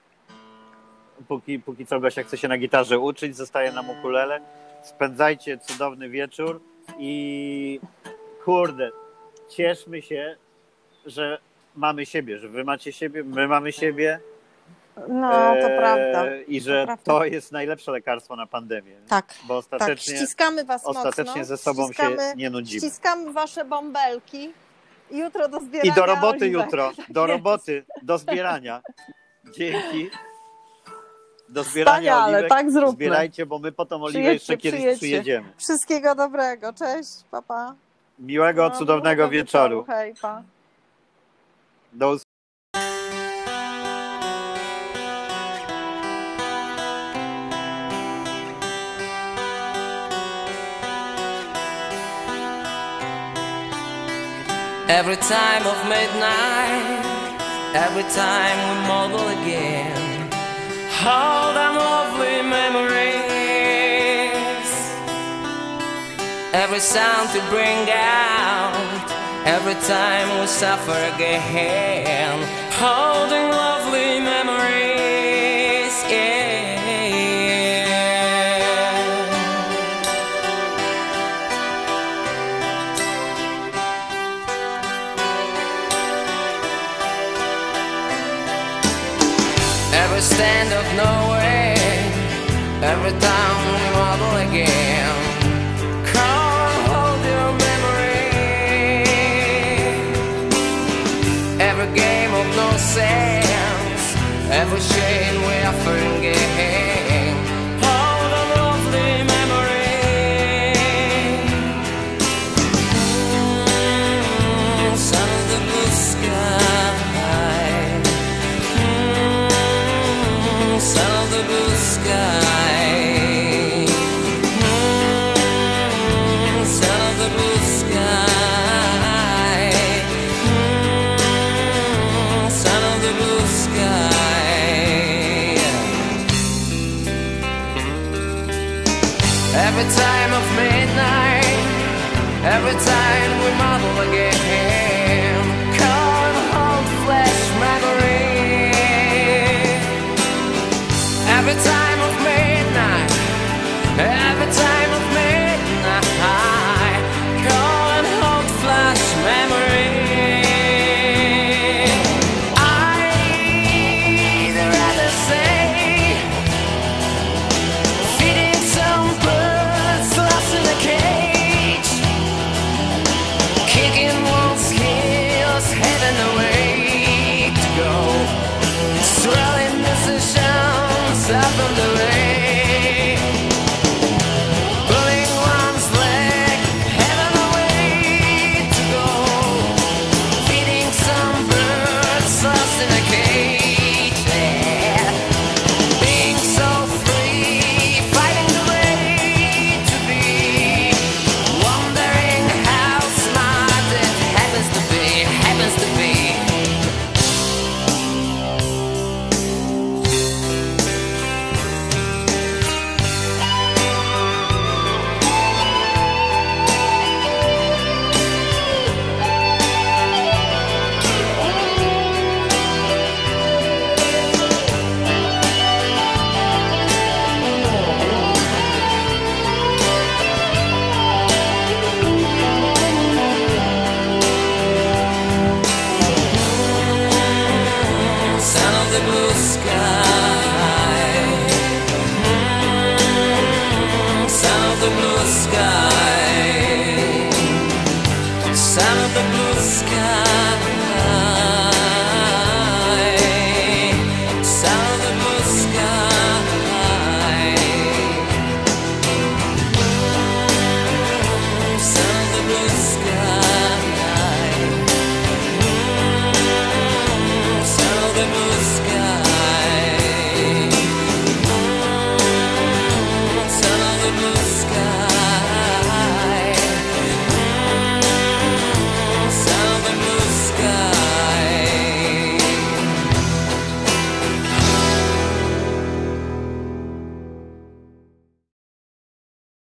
Póki, póki co Gosia chce się na gitarze uczyć, zostaje nam ukulele. Spędzajcie cudowny wieczór i kurde, cieszmy się, że mamy siebie, że wy macie siebie, my mamy siebie. No, to e, prawda. I że prawda. to jest najlepsze lekarstwo na pandemię. Tak, Bo tak. ostatecznie, Ściskamy was ostatecznie mocno. ze sobą ściskamy, się nie nudzimy. Ściskamy wasze bąbelki. Jutro do zbierania I do roboty oliwek. jutro, do roboty, do zbierania. Dzięki. Do zbierania Wspaniale, oliwek. tak zróbmy. Zbierajcie, bo my po tą oliwę jeszcze kiedyś przyjedźcie. przyjedziemy. Wszystkiego dobrego. Cześć, papa. Miłego, No, cudownego miłego wieczoru. Hej, pa. Do Every time of midnight, every time we model again, Hold them lovely memories. Every sound to bring out, every time we suffer again, holding lovely memories. Yeah. down, we wobble again. time.